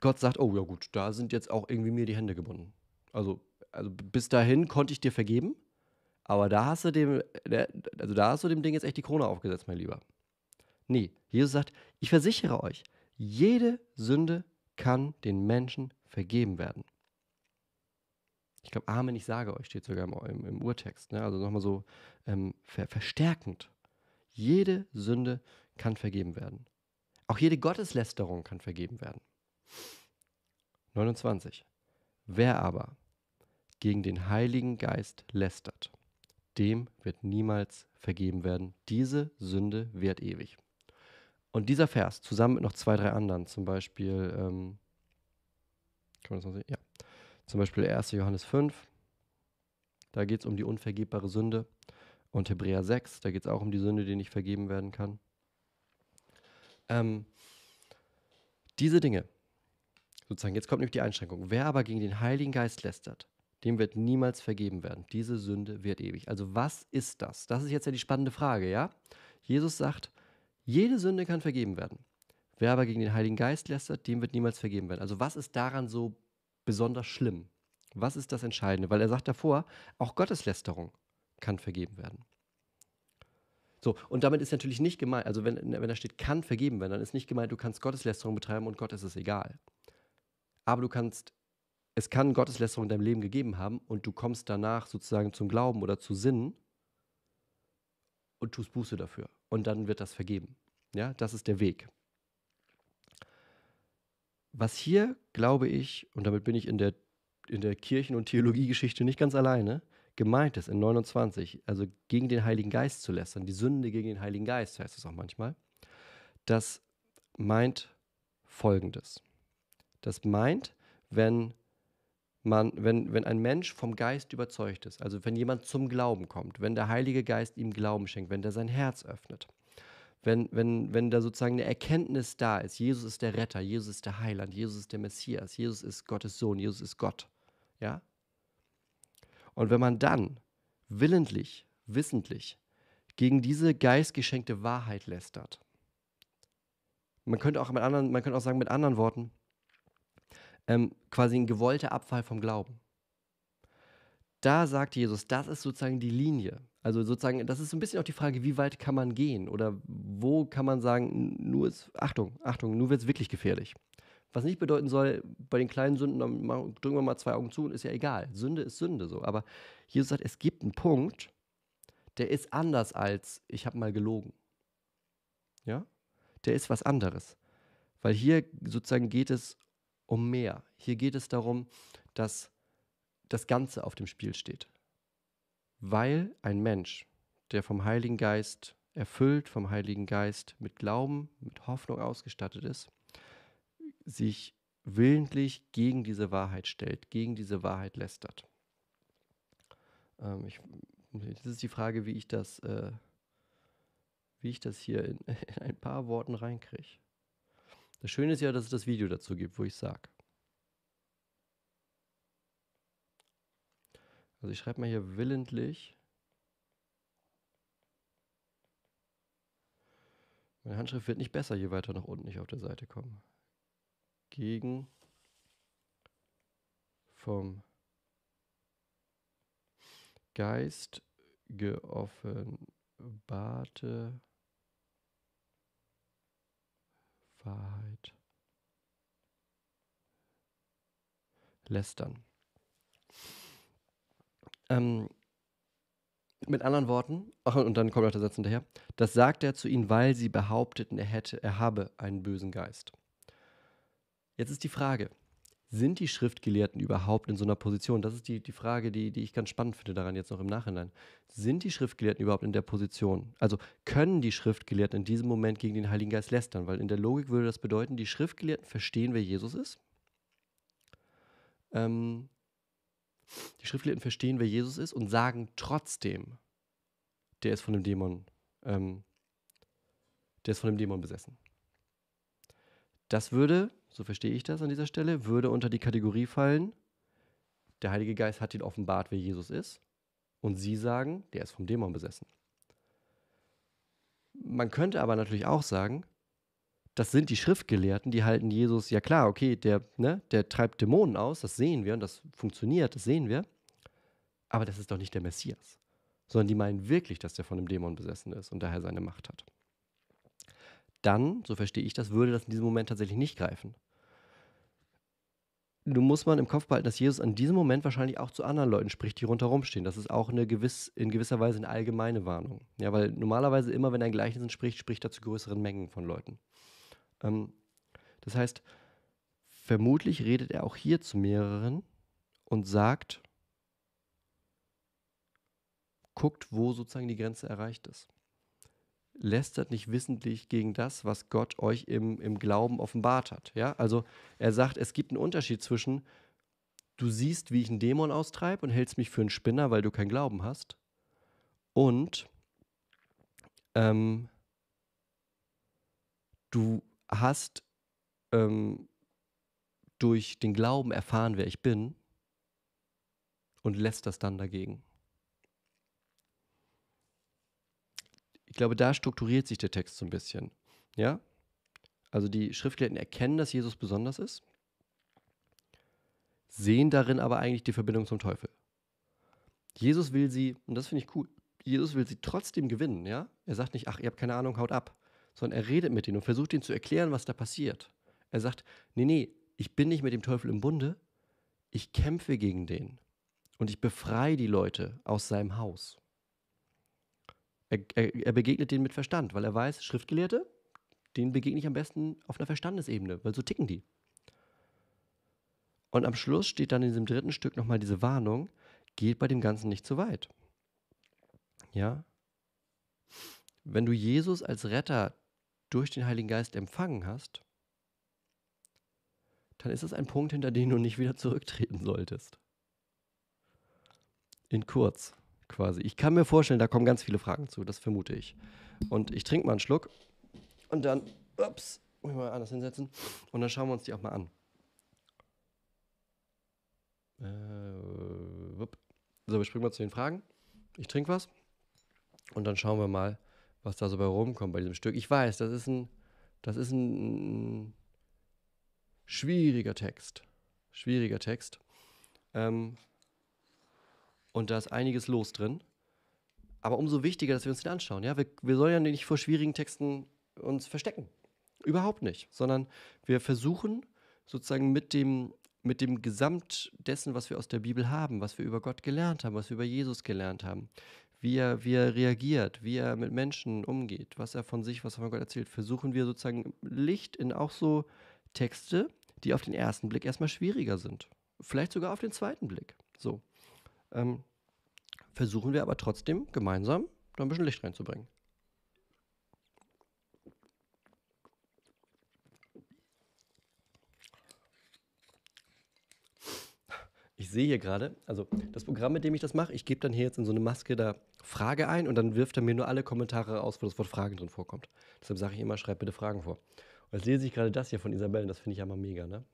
Gott sagt, oh ja gut, da sind jetzt auch irgendwie mir die Hände gebunden. Also, also bis dahin konnte ich dir vergeben, aber da hast du dem, also da hast du dem Ding jetzt echt die Krone aufgesetzt, mein Lieber. Nee, Jesus sagt, ich versichere euch, jede Sünde kann den Menschen vergeben werden. Ich glaube, Amen, ich sage euch, steht sogar im, im, im Urtext. Ne? Also nochmal so ähm, ver verstärkend. Jede Sünde kann vergeben werden. Auch jede Gotteslästerung kann vergeben werden. 29. Wer aber gegen den Heiligen Geist lästert, dem wird niemals vergeben werden. Diese Sünde wird ewig. Und dieser Vers, zusammen mit noch zwei, drei anderen, zum Beispiel, ähm, kann man das noch sehen? Ja. Zum Beispiel 1. Johannes 5, da geht es um die unvergebbare Sünde. Und Hebräer 6, da geht es auch um die Sünde, die nicht vergeben werden kann. Ähm, diese Dinge, sozusagen, jetzt kommt nämlich die Einschränkung. Wer aber gegen den Heiligen Geist lästert, dem wird niemals vergeben werden. Diese Sünde wird ewig. Also was ist das? Das ist jetzt ja die spannende Frage, ja? Jesus sagt, jede Sünde kann vergeben werden. Wer aber gegen den Heiligen Geist lästert, dem wird niemals vergeben werden. Also was ist daran so besonders schlimm? Was ist das Entscheidende? Weil er sagt davor, auch Gotteslästerung kann vergeben werden. So, und damit ist natürlich nicht gemeint, also wenn, wenn da steht, kann vergeben werden, dann ist nicht gemeint, du kannst Gotteslästerung betreiben und Gott ist es egal. Aber du kannst, es kann Gotteslästerung in deinem Leben gegeben haben und du kommst danach sozusagen zum Glauben oder zu Sinnen und tust Buße dafür. Und dann wird das vergeben. Ja, das ist der Weg. Was hier, glaube ich, und damit bin ich in der, in der Kirchen- und Theologiegeschichte nicht ganz alleine, gemeint ist in 29, also gegen den Heiligen Geist zu lästern, die Sünde gegen den Heiligen Geist heißt es auch manchmal, das meint Folgendes. Das meint, wenn man, wenn, wenn ein Mensch vom Geist überzeugt ist, also wenn jemand zum Glauben kommt, wenn der Heilige Geist ihm Glauben schenkt, wenn der sein Herz öffnet, wenn, wenn, wenn da sozusagen eine Erkenntnis da ist, Jesus ist der Retter, Jesus ist der Heiland, Jesus ist der Messias, Jesus ist Gottes Sohn, Jesus ist Gott, ja? Und wenn man dann willentlich, wissentlich gegen diese geistgeschenkte Wahrheit lästert, man könnte auch mit anderen, man könnte auch sagen mit anderen Worten, ähm, quasi ein gewollter Abfall vom Glauben. Da sagt Jesus, das ist sozusagen die Linie. Also sozusagen, das ist so ein bisschen auch die Frage, wie weit kann man gehen oder wo kann man sagen, nur ist, Achtung, Achtung, nur wird es wirklich gefährlich. Was nicht bedeuten soll, bei den kleinen Sünden drücken wir mal zwei Augen zu und ist ja egal. Sünde ist Sünde so. Aber Jesus sagt, es gibt einen Punkt, der ist anders als ich habe mal gelogen. Ja? Der ist was anderes. Weil hier sozusagen geht es um mehr. Hier geht es darum, dass das Ganze auf dem Spiel steht. Weil ein Mensch, der vom Heiligen Geist erfüllt, vom Heiligen Geist mit Glauben, mit Hoffnung ausgestattet ist, sich willentlich gegen diese Wahrheit stellt, gegen diese Wahrheit lästert. Ähm, ich, das ist die Frage, wie ich das, äh, wie ich das hier in, in ein paar Worten reinkriege. Das Schöne ist ja, dass es das Video dazu gibt, wo ich sage. Also ich schreibe mal hier willentlich. Meine Handschrift wird nicht besser, je weiter nach unten ich auf der Seite komme. Gegen vom Geist geoffenbarte Wahrheit lästern. Ähm, mit anderen Worten, ach, und dann kommt noch der Satz hinterher, das sagt er zu ihnen, weil sie behaupteten, er hätte, er habe einen bösen Geist. Jetzt ist die Frage, sind die Schriftgelehrten überhaupt in so einer Position? Das ist die, die Frage, die, die ich ganz spannend finde daran jetzt noch im Nachhinein. Sind die Schriftgelehrten überhaupt in der Position? Also können die Schriftgelehrten in diesem Moment gegen den Heiligen Geist lästern? Weil in der Logik würde das bedeuten, die Schriftgelehrten verstehen, wer Jesus ist. Ähm, die Schriftgelehrten verstehen, wer Jesus ist und sagen trotzdem, der ist von dem Dämon, ähm, der ist von dem Dämon besessen. Das würde so verstehe ich das an dieser Stelle, würde unter die Kategorie fallen, der Heilige Geist hat ihn offenbart, wer Jesus ist. Und sie sagen, der ist vom Dämon besessen. man könnte aber natürlich auch sagen, das sind die Schriftgelehrten, die halten Jesus, ja klar, okay, der, ne, der treibt Dämonen aus, das sehen wir und das funktioniert, das sehen wir. Aber das ist doch nicht der Messias. Sondern die meinen wirklich, dass der von einem Dämon besessen ist und daher seine Macht hat. Dann, so verstehe ich das, würde das in diesem Moment tatsächlich nicht greifen. Nun muss man im Kopf behalten, dass Jesus an diesem Moment wahrscheinlich auch zu anderen Leuten spricht, die rundherum stehen. Das ist auch eine gewiss, in gewisser Weise eine allgemeine Warnung. Ja, weil normalerweise immer, wenn er in Gleichnissen spricht, spricht er zu größeren Mengen von Leuten. Ähm, das heißt, vermutlich redet er auch hier zu mehreren und sagt, guckt, wo sozusagen die Grenze erreicht ist. Lästert nicht wissentlich gegen das, was Gott euch im, im Glauben offenbart hat. Ja? Also er sagt, es gibt einen Unterschied zwischen, du siehst, wie ich einen Dämon austreibe und hältst mich für einen Spinner, weil du keinen Glauben hast. Und ähm, du hast ähm, durch den Glauben erfahren, wer ich bin und lässt das dann dagegen. Ich glaube, da strukturiert sich der Text so ein bisschen. Ja? Also die Schriftgelehrten erkennen, dass Jesus besonders ist, sehen darin aber eigentlich die Verbindung zum Teufel. Jesus will sie, und das finde ich cool, Jesus will sie trotzdem gewinnen, ja? Er sagt nicht, ach, ihr habt keine Ahnung, haut ab, sondern er redet mit ihnen und versucht ihnen zu erklären, was da passiert. Er sagt, nee, nee, ich bin nicht mit dem Teufel im Bunde, ich kämpfe gegen den und ich befreie die Leute aus seinem Haus. Er, er, er, begegnet denen mit Verstand, weil er weiß, Schriftgelehrte, denen begegne ich am besten auf einer Verstandesebene, weil so ticken die. Und am Schluss steht dann in diesem dritten Stück nochmal diese Warnung, geht bei dem Ganzen nicht zu weit. Ja? Wenn du Jesus als Retter durch den Heiligen Geist empfangen hast, dann ist es ein Punkt, hinter den du nicht wieder zurücktreten solltest. In kurz quasi. Ich kann mir vorstellen, da kommen ganz viele Fragen zu, das vermute ich. Und ich trinke mal einen Schluck und dann, ups, muss ich mal anders hinsetzen und dann schauen wir uns die auch mal an. Äh, so, wir springen mal zu den Fragen. Ich trinke was und dann schauen wir mal, was da so bei rumkommt bei diesem Stück. Ich weiß, das ist ein, das ist ein schwieriger Text. Schwieriger Text. Ähm, und da ist einiges los drin. Aber umso wichtiger, dass wir uns den anschauen. Ja? Wir, wir sollen ja nicht vor schwierigen Texten uns verstecken. Überhaupt nicht. Sondern wir versuchen sozusagen mit dem, mit dem Gesamt dessen, was wir aus der Bibel haben, was wir über Gott gelernt haben, was wir über Jesus gelernt haben, wie er, wie er reagiert, wie er mit Menschen umgeht, was er von sich, was er von Gott erzählt, versuchen wir sozusagen Licht in auch so Texte, die auf den ersten Blick erstmal schwieriger sind. Vielleicht sogar auf den zweiten Blick. So ähm, versuchen wir aber trotzdem gemeinsam da ein bisschen Licht reinzubringen. Ich sehe hier gerade, also das Programm, mit dem ich das mache, ich gebe dann hier jetzt in so eine Maske da Frage ein und dann wirft er mir nur alle Kommentare aus, wo das Wort Fragen drin vorkommt. Deshalb sage ich immer, schreib bitte Fragen vor. Und jetzt lese ich gerade das hier von Isabelle, das finde ich ja mal mega, ne?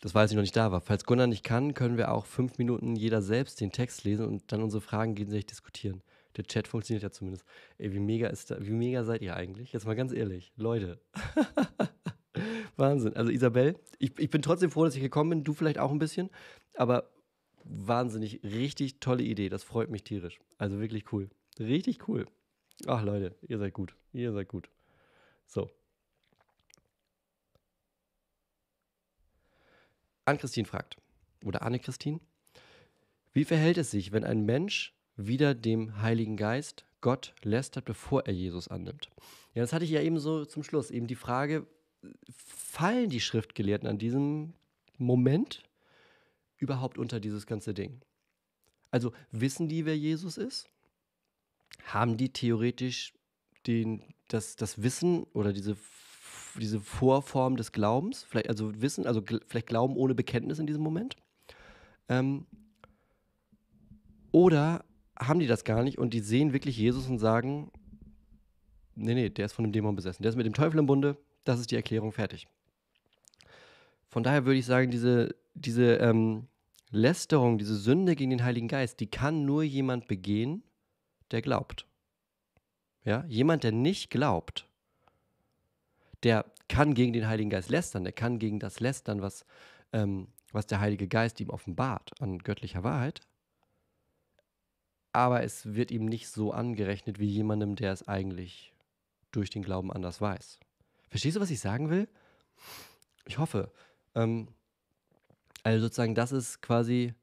Das weiß ich noch nicht da war. Falls Gunnar nicht kann, können wir auch fünf Minuten jeder selbst den Text lesen und dann unsere Fragen gegenseitig diskutieren. Der Chat funktioniert ja zumindest. Ey, wie mega ist da, wie mega seid ihr eigentlich? Jetzt mal ganz ehrlich, Leute. Wahnsinn. Also Isabel, ich, ich bin trotzdem froh, dass ich gekommen bin, du vielleicht auch ein bisschen, aber wahnsinnig, richtig tolle Idee. Das freut mich tierisch. Also wirklich cool. Richtig cool. Ach Leute, ihr seid gut. Ihr seid gut. So, Ann-Christine fragt, oder Anne-Christine, wie verhält es sich, wenn ein Mensch wieder dem Heiligen Geist Gott lästert, bevor er Jesus annimmt? Ja, das hatte ich ja eben so zum Schluss. Eben die Frage, fallen die Schriftgelehrten an diesem Moment überhaupt unter dieses ganze Ding? Also wissen die, wer Jesus ist? Haben die theoretisch den, das, das Wissen oder diese diese Vorform des Glaubens, vielleicht also Wissen, also vielleicht Glauben ohne Bekenntnis in diesem Moment. Ähm, oder haben die das gar nicht und die sehen wirklich Jesus und sagen, nee, nee, der ist von dem Dämon besessen, der ist mit dem Teufel im Bunde, das ist die Erklärung fertig. Von daher würde ich sagen, diese, diese ähm, Lästerung, diese Sünde gegen den Heiligen Geist, die kann nur jemand begehen, der glaubt. Ja? Jemand, der nicht glaubt, der kann gegen den Heiligen Geist lästern, der kann gegen das lästern, was, ähm, was der Heilige Geist ihm offenbart an göttlicher Wahrheit. Aber es wird ihm nicht so angerechnet wie jemandem, der es eigentlich durch den Glauben anders weiß. Verstehst du, was ich sagen will? Ich hoffe. Ähm, also sozusagen, das ist quasi,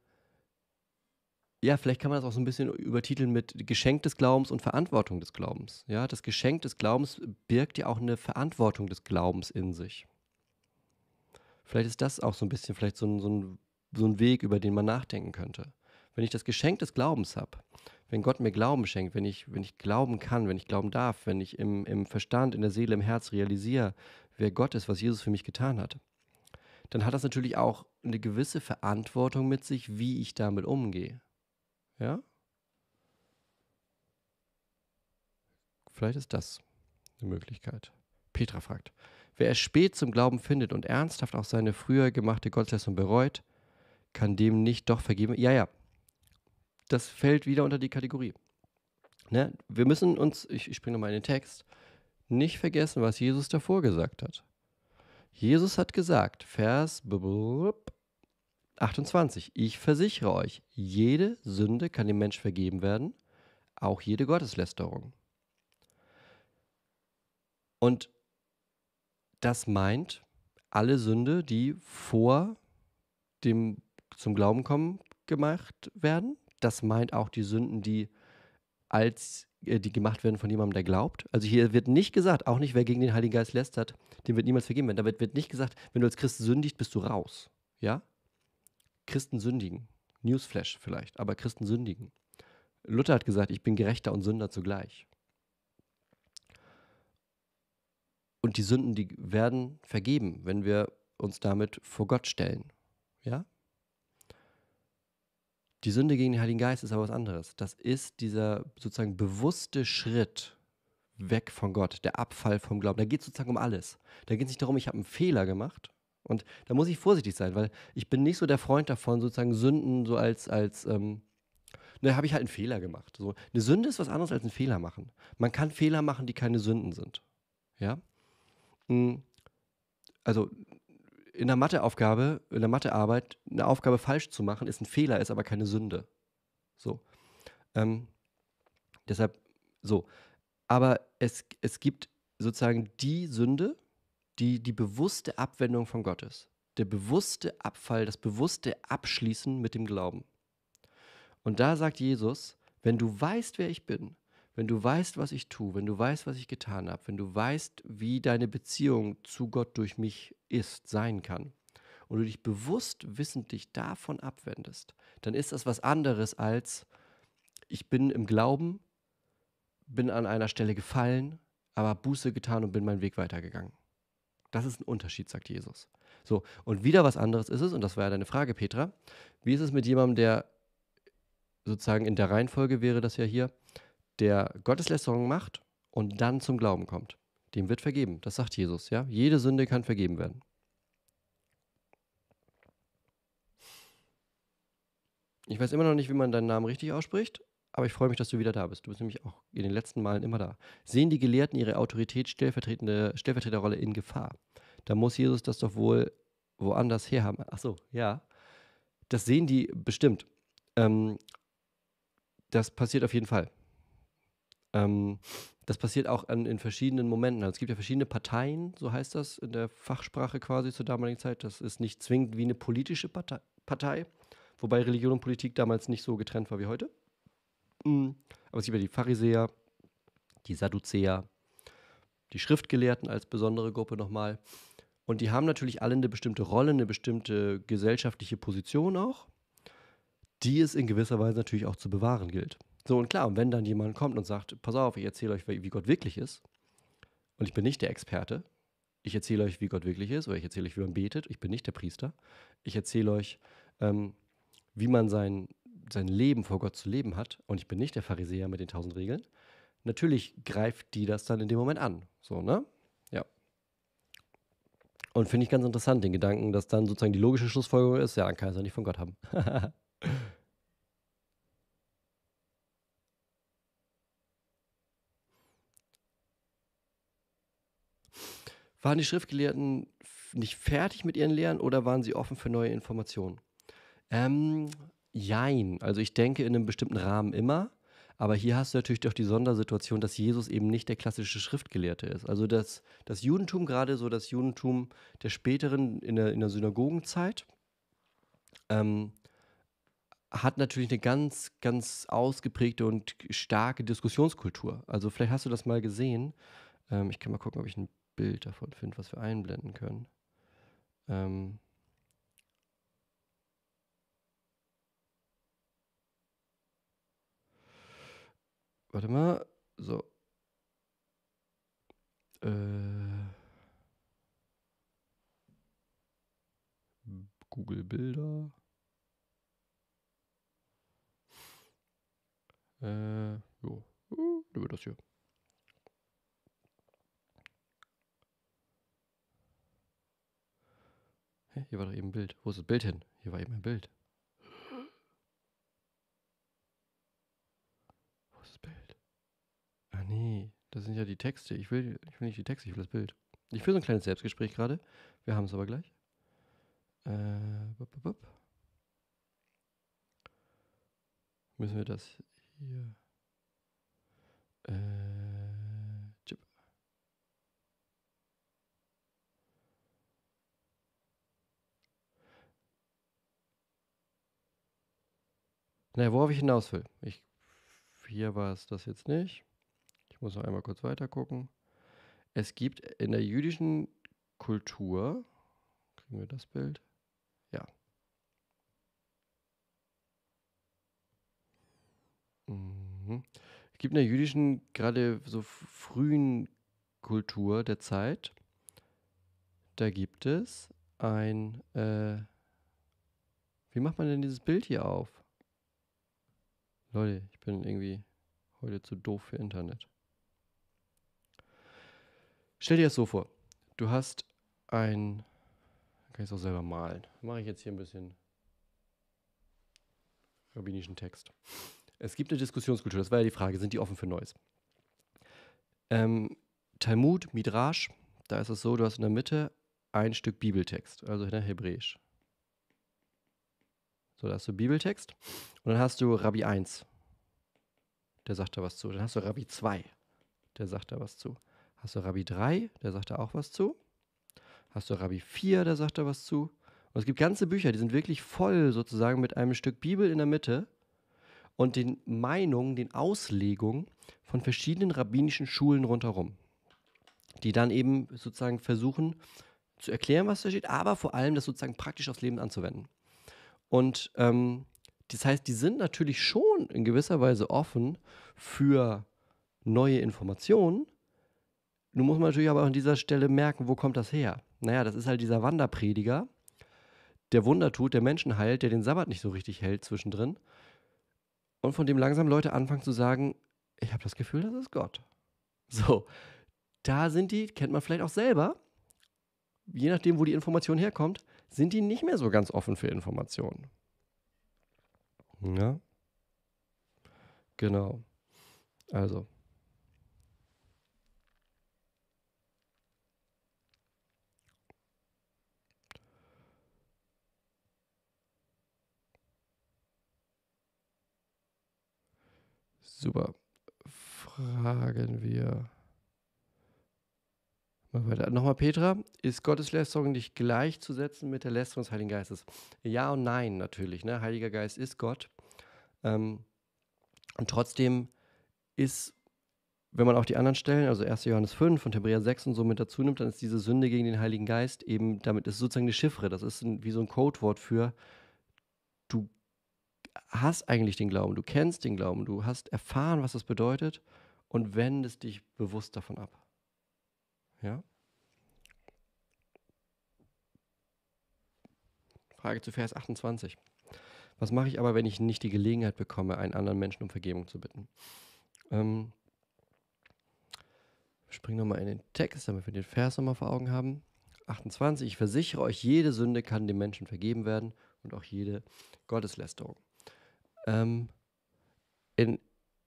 ja, vielleicht kann man das auch so ein bisschen übertiteln mit Geschenk des Glaubens und Verantwortung des Glaubens. Ja, das Geschenk des Glaubens birgt ja auch eine Verantwortung des Glaubens in sich. Vielleicht ist das auch so ein bisschen, vielleicht so ein, so ein, so ein Weg, über den man nachdenken könnte. Wenn ich das Geschenk des Glaubens habe, wenn Gott mir Glauben schenkt, wenn ich, wenn ich glauben kann, wenn ich glauben darf, wenn ich im, im Verstand, in der Seele, im Herz realisiere, wer Gott ist, was Jesus für mich getan hat, dann hat das natürlich auch eine gewisse Verantwortung mit sich, wie ich damit umgehe. Ja? Vielleicht ist das eine Möglichkeit. Petra fragt, wer es spät zum Glauben findet und ernsthaft auch seine früher gemachte Gottesleistung bereut, kann dem nicht doch vergeben. Ja, ja, das fällt wieder unter die Kategorie. Ne? Wir müssen uns, ich, ich springe nochmal in den Text, nicht vergessen, was Jesus davor gesagt hat. Jesus hat gesagt, Vers 28, ich versichere euch, jede Sünde kann dem Mensch vergeben werden, auch jede Gotteslästerung. Und das meint alle Sünde, die vor dem zum Glauben kommen gemacht werden. Das meint auch die Sünden, die als äh, die gemacht werden von jemandem, der glaubt. Also hier wird nicht gesagt, auch nicht wer gegen den Heiligen Geist lästert, dem wird niemals vergeben werden. Da wird, wird nicht gesagt, wenn du als Christ sündigst, bist du raus. Ja? Christen sündigen. Newsflash vielleicht, aber Christen sündigen. Luther hat gesagt, ich bin Gerechter und Sünder zugleich. Und die Sünden, die werden vergeben, wenn wir uns damit vor Gott stellen. Ja? Die Sünde gegen den Heiligen Geist ist aber was anderes. Das ist dieser sozusagen bewusste Schritt weg von Gott, der Abfall vom Glauben. Da geht es sozusagen um alles. Da geht es nicht darum, ich habe einen Fehler gemacht. Und da muss ich vorsichtig sein, weil ich bin nicht so der Freund davon, sozusagen Sünden so als, als ähm, ne, habe ich halt einen Fehler gemacht. So, eine Sünde ist was anderes als einen Fehler machen. Man kann Fehler machen, die keine Sünden sind. Ja? Hm. Also in der Matheaufgabe, in der Mathearbeit, eine Aufgabe falsch zu machen, ist ein Fehler, ist aber keine Sünde. So. Ähm, deshalb, so. Aber es, es gibt sozusagen die Sünde, die die bewusste Abwendung von Gott ist. Der bewusste Abfall, das bewusste Abschließen mit dem Glauben. Und da sagt Jesus, wenn du weißt, wer ich bin, wenn du weißt, was ich tue, wenn du weißt, was ich getan habe, wenn du weißt, wie deine Beziehung zu Gott durch mich ist, sein kann, und du dich bewusst wissentlich davon abwendest, dann ist das was anderes als ich bin im Glauben, bin an einer Stelle gefallen, aber Buße getan und bin meinen Weg weitergegangen. Das ist ein Unterschied, sagt Jesus. So, und wieder was anderes ist es, und das war ja deine Frage, Petra. Wie ist es mit jemandem, der sozusagen in der Reihenfolge wäre das ja hier, der Gotteslästerung macht und dann zum Glauben kommt. Dem wird vergeben. Das sagt Jesus, ja. Jede Sünde kann vergeben werden. Ich weiß immer noch nicht, wie man deinen Namen richtig ausspricht, aber ich freue mich, dass du wieder da bist. Du bist nämlich auch in den letzten Malen immer da. Sehen die Gelehrten ihre Autorität stellvertretende Stellvertreterrolle in Gefahr? Da muss Jesus das doch wohl woanders herhaben. Ach so, ja. Das sehen die bestimmt. Ähm, das passiert auf jeden Fall. Ähm, das passiert auch an, in verschiedenen Momenten. Also es gibt ja verschiedene Parteien, so heißt das in der Fachsprache quasi zur damaligen Zeit. Das ist nicht zwingend wie eine politische Partei, Partei wobei Religion und Politik damals nicht so getrennt war wie heute. Aber es gibt ja die Pharisäer, die Sadduzäer, die Schriftgelehrten als besondere Gruppe nochmal. Und die haben natürlich alle eine bestimmte Rolle, eine bestimmte gesellschaftliche Position auch, die es in gewisser Weise natürlich auch zu bewahren gilt. So, und klar, und wenn dann jemand kommt und sagt, pass auf, ich erzähle euch, wie Gott wirklich ist, und ich bin nicht der Experte, ich erzähle euch, wie Gott wirklich ist, oder ich erzähle euch, wie man betet, ich bin nicht der Priester, ich erzähle euch, ähm, wie man sein, sein Leben vor Gott zu leben hat, und ich bin nicht der Pharisäer mit den tausend Regeln, natürlich greift die das dann in dem Moment an. So, ne? Ja. Und finde ich ganz interessant, den Gedanken, dass dann sozusagen die logische Schlussfolgerung ist, ja, dann kann es ja nicht von Gott haben. Waren die Schriftgelehrten nicht fertig mit ihren Lehren oder waren sie offen für neue Informationen? Ähm, jein. Also ich denke in einem bestimmten Rahmen immer. Aber hier hast du natürlich doch die Sondersituation, dass Jesus eben nicht der klassische Schriftgelehrte ist. Also das, das Judentum, gerade so das Judentum der späteren, in der, in der Synagogenzeit, ähm, hat natürlich eine ganz, ganz ausgeprägte und starke Diskussionskultur. Also vielleicht hast du das mal gesehen. Ähm, ich kann mal gucken, ob ich ein Bild davon finde, was wir einblenden können. Ähm, warte mal. So. Äh, Google Bilder. Äh, jo. Uh, nehmen das hier. Hä, hier war doch eben ein Bild. Wo ist das Bild hin? Hier war eben ein Bild. Wo ist das Bild? Ah nee, das sind ja die Texte. Ich will, ich will nicht die Texte, ich will das Bild. Ich führe so ein kleines Selbstgespräch gerade. Wir haben es aber gleich. Äh, bup, bup, bup. Müssen wir das hier. Äh, chip. Naja, worauf ich hinaus will. Ich, hier war es das jetzt nicht. Muss noch einmal kurz weiter gucken. Es gibt in der jüdischen Kultur, kriegen wir das Bild? Ja. Mhm. Es gibt in der jüdischen, gerade so frühen Kultur der Zeit, da gibt es ein, äh, wie macht man denn dieses Bild hier auf? Leute, ich bin irgendwie heute zu doof für Internet. Stell dir das so vor. Du hast ein, kann ich es auch selber malen. Mache ich jetzt hier ein bisschen rabbinischen Text. Es gibt eine Diskussionskultur, das war ja die Frage, sind die offen für Neues? Ähm, Talmud, Midrash, da ist es so, du hast in der Mitte ein Stück Bibeltext, also in Hebräisch. So, da hast du Bibeltext und dann hast du Rabbi 1, der sagt da was zu. Dann hast du Rabbi 2, der sagt da was zu. Hast du Rabbi 3, der sagt da auch was zu. Hast du Rabbi 4, der sagt da was zu. Und es gibt ganze Bücher, die sind wirklich voll sozusagen mit einem Stück Bibel in der Mitte und den Meinungen, den Auslegungen von verschiedenen rabbinischen Schulen rundherum, die dann eben sozusagen versuchen zu erklären, was da steht, aber vor allem das sozusagen praktisch aufs Leben anzuwenden. Und ähm, das heißt, die sind natürlich schon in gewisser Weise offen für neue Informationen. Nun muss man natürlich aber an dieser Stelle merken, wo kommt das her? Naja, das ist halt dieser Wanderprediger, der Wunder tut, der Menschen heilt, der den Sabbat nicht so richtig hält zwischendrin. Und von dem langsam Leute anfangen zu sagen, ich habe das Gefühl, das ist Gott. So, da sind die, kennt man vielleicht auch selber, je nachdem, wo die Information herkommt, sind die nicht mehr so ganz offen für Informationen. Ja. Genau. Also. Super. Fragen wir mal weiter. Nochmal, Petra, ist Gotteslästerung nicht gleichzusetzen mit der Lästerung des Heiligen Geistes? Ja und nein, natürlich. Ne? Heiliger Geist ist Gott. Ähm, und trotzdem ist, wenn man auch die anderen Stellen, also 1. Johannes 5 und Hebräer 6 und so mit dazu nimmt, dann ist diese Sünde gegen den Heiligen Geist eben, damit ist sozusagen eine Chiffre. Das ist ein, wie so ein Codewort für, hast eigentlich den Glauben, du kennst den Glauben, du hast erfahren, was das bedeutet und wendest dich bewusst davon ab. Ja? Frage zu Vers 28. Was mache ich aber, wenn ich nicht die Gelegenheit bekomme, einen anderen Menschen um Vergebung zu bitten? Ähm, wir springen nochmal in den Text, damit wir den Vers nochmal vor Augen haben. 28. Ich versichere euch, jede Sünde kann dem Menschen vergeben werden und auch jede Gotteslästerung. Ähm, in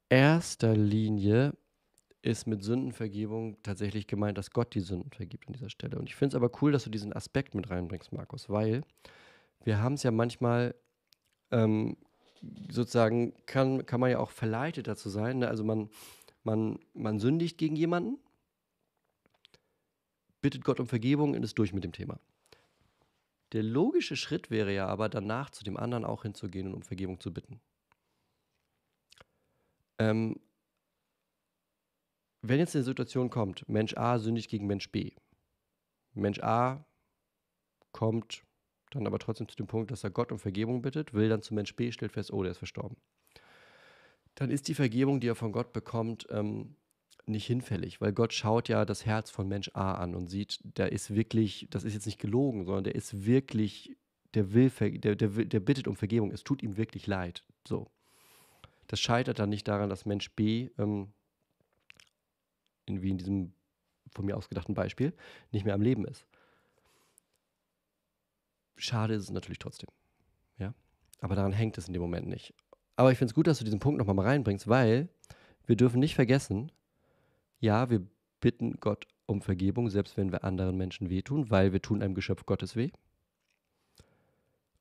erster Linie ist mit Sündenvergebung tatsächlich gemeint, dass Gott die Sünden vergibt an dieser Stelle. Und ich finde es aber cool, dass du diesen Aspekt mit reinbringst, Markus, weil wir haben es ja manchmal ähm, sozusagen, kann, kann man ja auch verleitet dazu sein. Ne? Also man, man, man sündigt gegen jemanden, bittet Gott um Vergebung und ist durch mit dem Thema. Der logische Schritt wäre ja aber danach zu dem anderen auch hinzugehen und um Vergebung zu bitten. Ähm, wenn jetzt eine Situation kommt, Mensch A sündigt gegen Mensch B. Mensch A kommt dann aber trotzdem zu dem Punkt, dass er Gott um Vergebung bittet, will dann zu Mensch B, stellt fest, oh, der ist verstorben. Dann ist die Vergebung, die er von Gott bekommt, ähm, nicht hinfällig, weil Gott schaut ja das Herz von Mensch A an und sieht, der ist wirklich, das ist jetzt nicht gelogen, sondern der ist wirklich, der will, der, der, der bittet um Vergebung, es tut ihm wirklich leid. So. Das scheitert dann nicht daran, dass Mensch B, ähm, in, wie in diesem von mir ausgedachten Beispiel, nicht mehr am Leben ist. Schade ist es natürlich trotzdem. Ja? Aber daran hängt es in dem Moment nicht. Aber ich finde es gut, dass du diesen Punkt nochmal mal reinbringst, weil wir dürfen nicht vergessen, ja, wir bitten Gott um Vergebung, selbst wenn wir anderen Menschen wehtun, weil wir tun einem Geschöpf Gottes weh.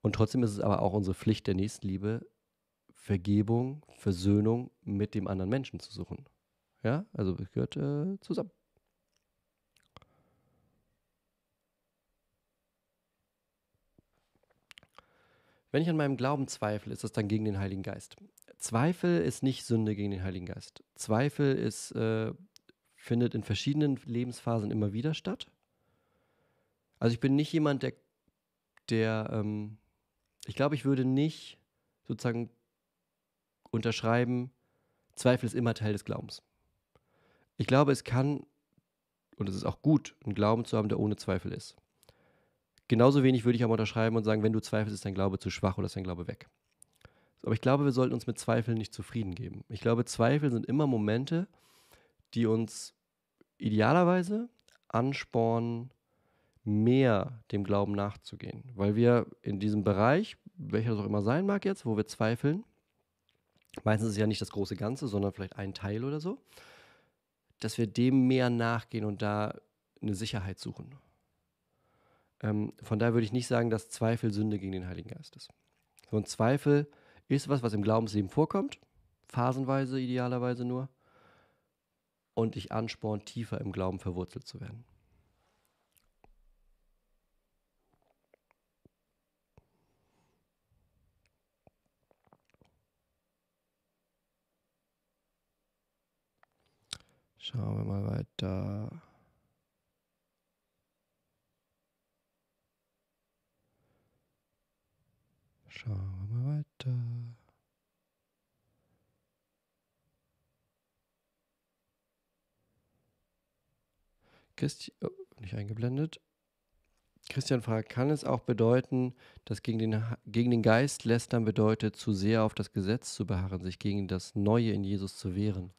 Und trotzdem ist es aber auch unsere Pflicht der Nächstenliebe, Vergebung, Versöhnung mit dem anderen Menschen zu suchen. Ja, also es gehört äh, zusammen. Wenn ich an meinem Glauben zweifle, ist das dann gegen den Heiligen Geist. Zweifel ist nicht Sünde gegen den Heiligen Geist. Zweifel ist äh, findet in verschiedenen Lebensphasen immer wieder statt. Also ich bin nicht jemand, der, der ähm, ich glaube, ich würde nicht sozusagen unterschreiben, Zweifel ist immer Teil des Glaubens. Ich glaube, es kann, und es ist auch gut, einen Glauben zu haben, der ohne Zweifel ist. Genauso wenig würde ich aber unterschreiben und sagen, wenn du zweifelst, ist dein Glaube zu schwach oder ist dein Glaube weg. Aber ich glaube, wir sollten uns mit Zweifeln nicht zufrieden geben. Ich glaube, Zweifel sind immer Momente, die uns idealerweise anspornen, mehr dem Glauben nachzugehen. Weil wir in diesem Bereich, welcher es auch immer sein mag jetzt, wo wir zweifeln, meistens ist es ja nicht das große Ganze, sondern vielleicht ein Teil oder so, dass wir dem mehr nachgehen und da eine Sicherheit suchen. Ähm, von daher würde ich nicht sagen, dass Zweifel Sünde gegen den Heiligen Geist ist. So ein Zweifel ist was, was im Glaubensleben vorkommt, phasenweise idealerweise nur und dich anspornt, tiefer im Glauben verwurzelt zu werden. Schauen wir mal weiter. Schauen wir mal weiter. Christi oh, nicht eingeblendet. Christian fragt, kann es auch bedeuten, dass gegen den, gegen den Geist lästern bedeutet, zu sehr auf das Gesetz zu beharren, sich gegen das Neue in Jesus zu wehren?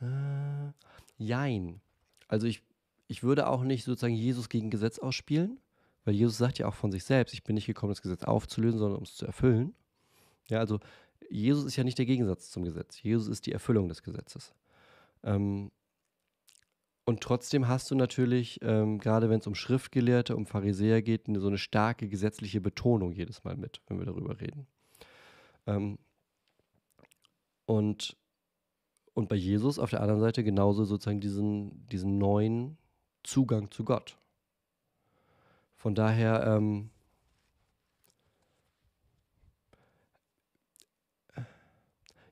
Äh, jein. Also ich, ich würde auch nicht sozusagen Jesus gegen Gesetz ausspielen, weil Jesus sagt ja auch von sich selbst, ich bin nicht gekommen, das Gesetz aufzulösen, sondern um es zu erfüllen. Ja, also Jesus ist ja nicht der Gegensatz zum Gesetz. Jesus ist die Erfüllung des Gesetzes. Ähm, und trotzdem hast du natürlich, ähm, gerade wenn es um Schriftgelehrte, um Pharisäer geht, so eine starke gesetzliche Betonung jedes Mal mit, wenn wir darüber reden. Ähm, und, und bei Jesus auf der anderen Seite genauso sozusagen diesen, diesen neuen Zugang zu Gott. Von daher, ähm,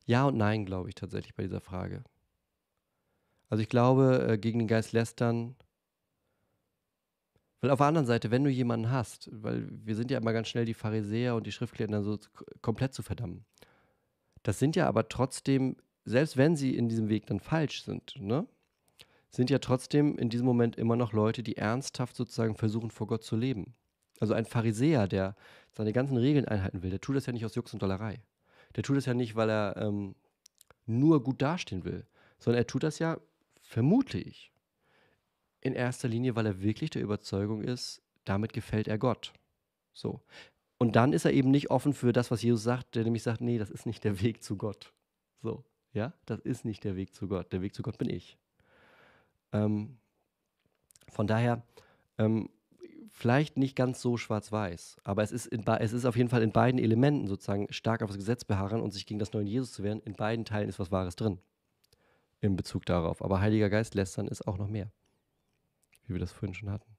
ja und nein, glaube ich tatsächlich bei dieser Frage. Also ich glaube, äh, gegen den Geist lästern. Weil auf der anderen Seite, wenn du jemanden hast, weil wir sind ja immer ganz schnell die Pharisäer und die Schriftgelehrten dann so komplett zu verdammen. Das sind ja aber trotzdem, selbst wenn sie in diesem Weg dann falsch sind, ne, sind ja trotzdem in diesem Moment immer noch Leute, die ernsthaft sozusagen versuchen, vor Gott zu leben. Also ein Pharisäer, der seine ganzen Regeln einhalten will, der tut das ja nicht aus Jux und Dollerei. Der tut das ja nicht, weil er ähm, nur gut dastehen will, sondern er tut das ja vermute ich, in erster Linie, weil er wirklich der Überzeugung ist, damit gefällt er Gott. So. Und dann ist er eben nicht offen für das, was Jesus sagt, der nämlich sagt, nee, das ist nicht der Weg zu Gott. So, Ja, das ist nicht der Weg zu Gott. Der Weg zu Gott bin ich. Ähm, von daher, ähm, vielleicht nicht ganz so schwarz-weiß, aber es ist, in, es ist auf jeden Fall in beiden Elementen sozusagen stark auf das Gesetz beharren und sich gegen das neue Jesus zu wehren. In beiden Teilen ist was Wahres drin. In Bezug darauf. Aber Heiliger Geist lästern ist auch noch mehr. Wie wir das vorhin schon hatten.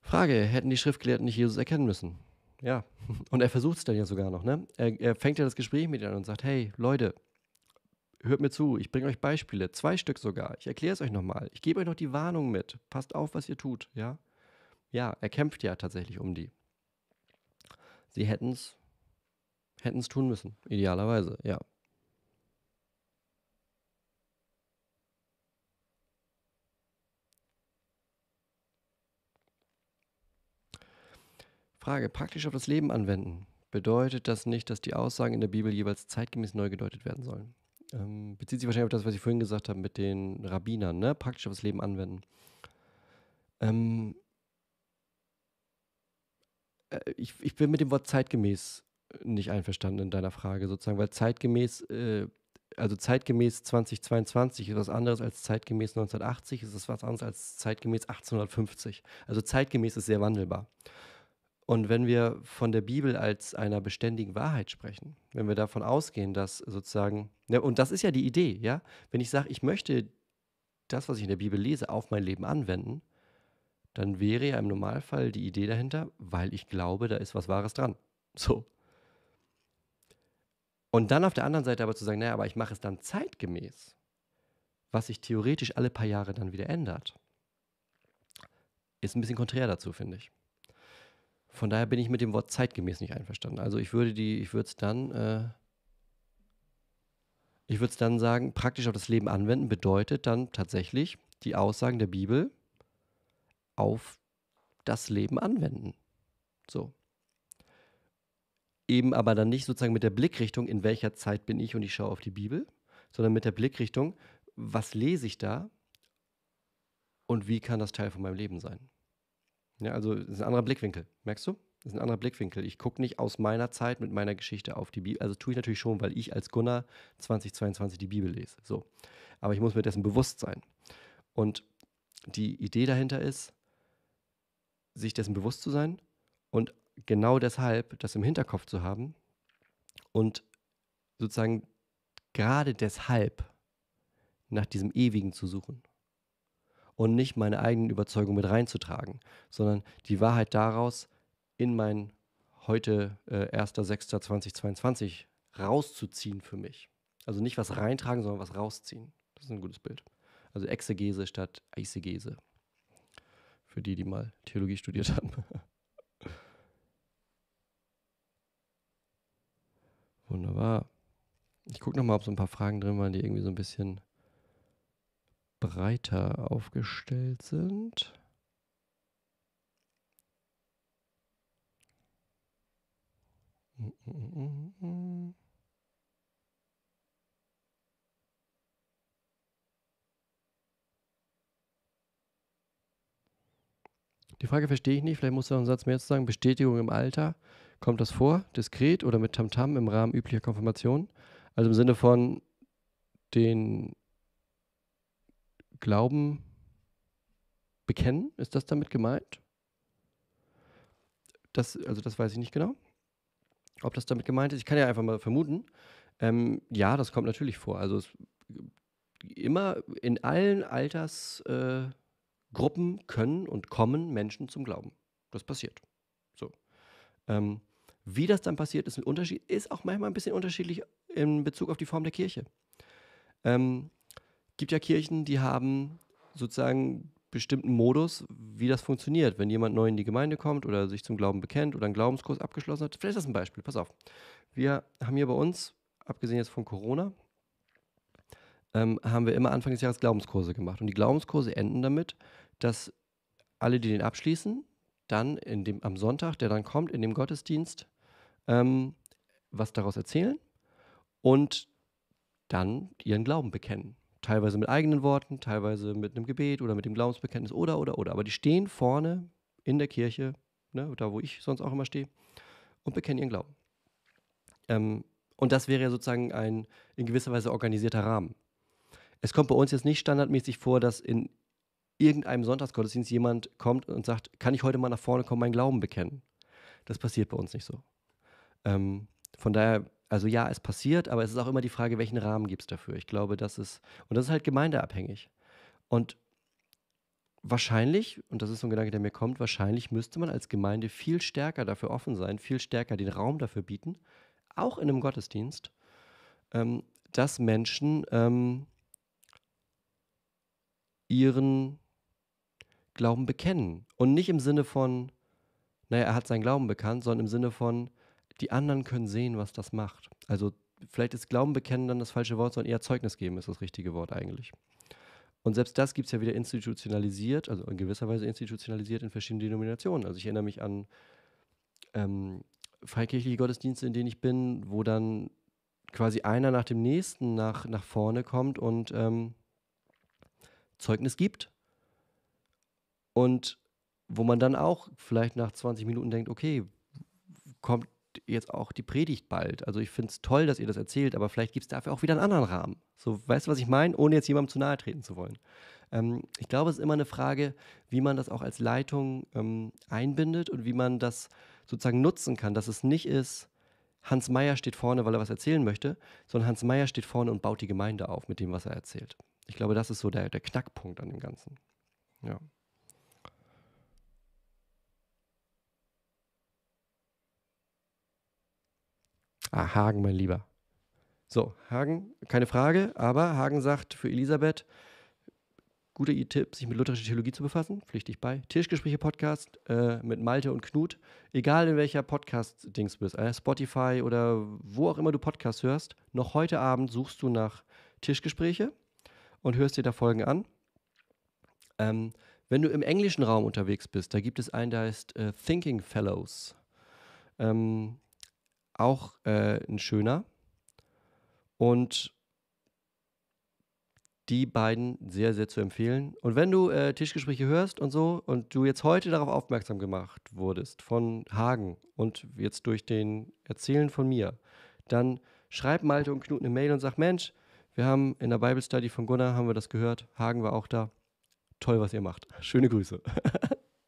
Frage: Hätten die Schriftgelehrten nicht Jesus erkennen müssen? Ja. Und er versucht es dann ja sogar noch, ne? Er, er fängt ja das Gespräch mit ihnen an und sagt: Hey, Leute, hört mir zu, ich bringe euch Beispiele, zwei Stück sogar. Ich erkläre es euch nochmal. Ich gebe euch noch die Warnung mit. Passt auf, was ihr tut, ja? Ja, er kämpft ja tatsächlich um die. Sie hätten es hätten es tun müssen, idealerweise, ja. Frage, praktisch auf das Leben anwenden. Bedeutet das nicht, dass die Aussagen in der Bibel jeweils zeitgemäß neu gedeutet werden sollen? Ähm, bezieht sich wahrscheinlich auf das, was ich vorhin gesagt habe mit den Rabbinern, ne? praktisch auf das Leben anwenden. Ähm, äh, ich, ich bin mit dem Wort zeitgemäß nicht einverstanden in deiner Frage, sozusagen, weil zeitgemäß, äh, also zeitgemäß 2022 ist was anderes als zeitgemäß 1980, ist es was anderes als zeitgemäß 1850. Also zeitgemäß ist sehr wandelbar. Und wenn wir von der Bibel als einer beständigen Wahrheit sprechen, wenn wir davon ausgehen, dass sozusagen, ja, und das ist ja die Idee, ja, wenn ich sage, ich möchte das, was ich in der Bibel lese, auf mein Leben anwenden, dann wäre ja im Normalfall die Idee dahinter, weil ich glaube, da ist was Wahres dran. So. Und dann auf der anderen Seite aber zu sagen, naja, aber ich mache es dann zeitgemäß, was sich theoretisch alle paar Jahre dann wieder ändert, ist ein bisschen konträr dazu, finde ich. Von daher bin ich mit dem Wort zeitgemäß nicht einverstanden. Also ich würde die, ich würde es dann, äh, ich würde es dann sagen, praktisch auf das Leben anwenden bedeutet dann tatsächlich die Aussagen der Bibel auf das Leben anwenden. So. Eben aber dann nicht sozusagen mit der Blickrichtung, in welcher Zeit bin ich und ich schaue auf die Bibel, sondern mit der Blickrichtung, was lese ich da und wie kann das Teil von meinem Leben sein. Ja, also das ist ein anderer Blickwinkel, merkst du? Das ist ein anderer Blickwinkel. Ich gucke nicht aus meiner Zeit mit meiner Geschichte auf die Bibel. Also tue ich natürlich schon, weil ich als Gunnar 2022 die Bibel lese. So. Aber ich muss mir dessen bewusst sein. Und die Idee dahinter ist, sich dessen bewusst zu sein und genau deshalb das im Hinterkopf zu haben und sozusagen gerade deshalb nach diesem Ewigen zu suchen und nicht meine eigenen Überzeugungen mit reinzutragen, sondern die Wahrheit daraus in mein heute äh, 1.6.2022 rauszuziehen für mich. Also nicht was reintragen, sondern was rausziehen. Das ist ein gutes Bild. Also Exegese statt Eisegese. Für die, die mal Theologie studiert haben. Wunderbar. Ich gucke nochmal, ob so ein paar Fragen drin waren, die irgendwie so ein bisschen breiter aufgestellt sind. Die Frage verstehe ich nicht, vielleicht muss noch einen Satz mehr zu sagen. Bestätigung im Alter, kommt das vor, diskret oder mit Tamtam -Tam im Rahmen üblicher Konfirmation? Also im Sinne von den Glauben bekennen? Ist das damit gemeint? Das, also das weiß ich nicht genau, ob das damit gemeint ist. Ich kann ja einfach mal vermuten. Ähm, ja, das kommt natürlich vor. Also es, immer in allen Altersgruppen äh, können und kommen Menschen zum Glauben. Das passiert. So. Ähm, wie das dann passiert, ist ein Unterschied, ist auch manchmal ein bisschen unterschiedlich in Bezug auf die Form der Kirche. Ähm, gibt ja Kirchen, die haben sozusagen bestimmten Modus, wie das funktioniert. Wenn jemand neu in die Gemeinde kommt oder sich zum Glauben bekennt oder einen Glaubenskurs abgeschlossen hat. Vielleicht ist das ein Beispiel. Pass auf. Wir haben hier bei uns, abgesehen jetzt von Corona, ähm, haben wir immer Anfang des Jahres Glaubenskurse gemacht. Und die Glaubenskurse enden damit, dass alle, die den abschließen, dann in dem, am Sonntag, der dann kommt, in dem Gottesdienst, ähm, was daraus erzählen und dann ihren Glauben bekennen. Teilweise mit eigenen Worten, teilweise mit einem Gebet oder mit dem Glaubensbekenntnis oder, oder, oder. Aber die stehen vorne in der Kirche, ne, da wo ich sonst auch immer stehe, und bekennen ihren Glauben. Ähm, und das wäre ja sozusagen ein in gewisser Weise organisierter Rahmen. Es kommt bei uns jetzt nicht standardmäßig vor, dass in irgendeinem Sonntagsgottesdienst jemand kommt und sagt, kann ich heute mal nach vorne kommen, meinen Glauben bekennen? Das passiert bei uns nicht so. Ähm, von daher, also ja, es passiert, aber es ist auch immer die Frage, welchen Rahmen gibt es dafür. Ich glaube, das ist, und das ist halt gemeindeabhängig. Und wahrscheinlich, und das ist so ein Gedanke, der mir kommt, wahrscheinlich müsste man als Gemeinde viel stärker dafür offen sein, viel stärker den Raum dafür bieten, auch in einem Gottesdienst, ähm, dass Menschen ähm, ihren Glauben bekennen. Und nicht im Sinne von, naja, er hat seinen Glauben bekannt, sondern im Sinne von, die anderen können sehen, was das macht. Also vielleicht ist Glauben bekennen dann das falsche Wort, sondern eher Zeugnis geben ist das richtige Wort eigentlich. Und selbst das gibt es ja wieder institutionalisiert, also in gewisser Weise institutionalisiert in verschiedenen Denominationen. Also ich erinnere mich an ähm, freikirchliche Gottesdienste, in denen ich bin, wo dann quasi einer nach dem nächsten nach, nach vorne kommt und ähm, Zeugnis gibt. Und wo man dann auch vielleicht nach 20 Minuten denkt, okay, kommt jetzt auch die Predigt bald. Also ich finde es toll, dass ihr das erzählt, aber vielleicht gibt es dafür auch wieder einen anderen Rahmen. So, weißt du, was ich meine? Ohne jetzt jemandem zu nahe treten zu wollen. Ähm, ich glaube, es ist immer eine Frage, wie man das auch als Leitung ähm, einbindet und wie man das sozusagen nutzen kann, dass es nicht ist, Hans Meyer steht vorne, weil er was erzählen möchte, sondern Hans Meyer steht vorne und baut die Gemeinde auf mit dem, was er erzählt. Ich glaube, das ist so der, der Knackpunkt an dem Ganzen. Ja. Ah, Hagen, mein Lieber. So, Hagen, keine Frage, aber Hagen sagt für Elisabeth, guter Tipp, sich mit lutherischer Theologie zu befassen, pflichtig bei. Tischgespräche Podcast äh, mit Malte und Knut, egal in welcher Podcast-Dings du bist, äh, Spotify oder wo auch immer du Podcast hörst, noch heute Abend suchst du nach Tischgespräche und hörst dir da Folgen an. Ähm, wenn du im englischen Raum unterwegs bist, da gibt es einen, der heißt äh, Thinking Fellows. Ähm, auch äh, ein schöner. Und die beiden sehr, sehr zu empfehlen. Und wenn du äh, Tischgespräche hörst und so und du jetzt heute darauf aufmerksam gemacht wurdest von Hagen und jetzt durch den Erzählen von mir, dann schreib Malte und Knut eine Mail und sag, Mensch, wir haben in der Bible Study von Gunnar, haben wir das gehört, Hagen war auch da. Toll, was ihr macht. Schöne Grüße.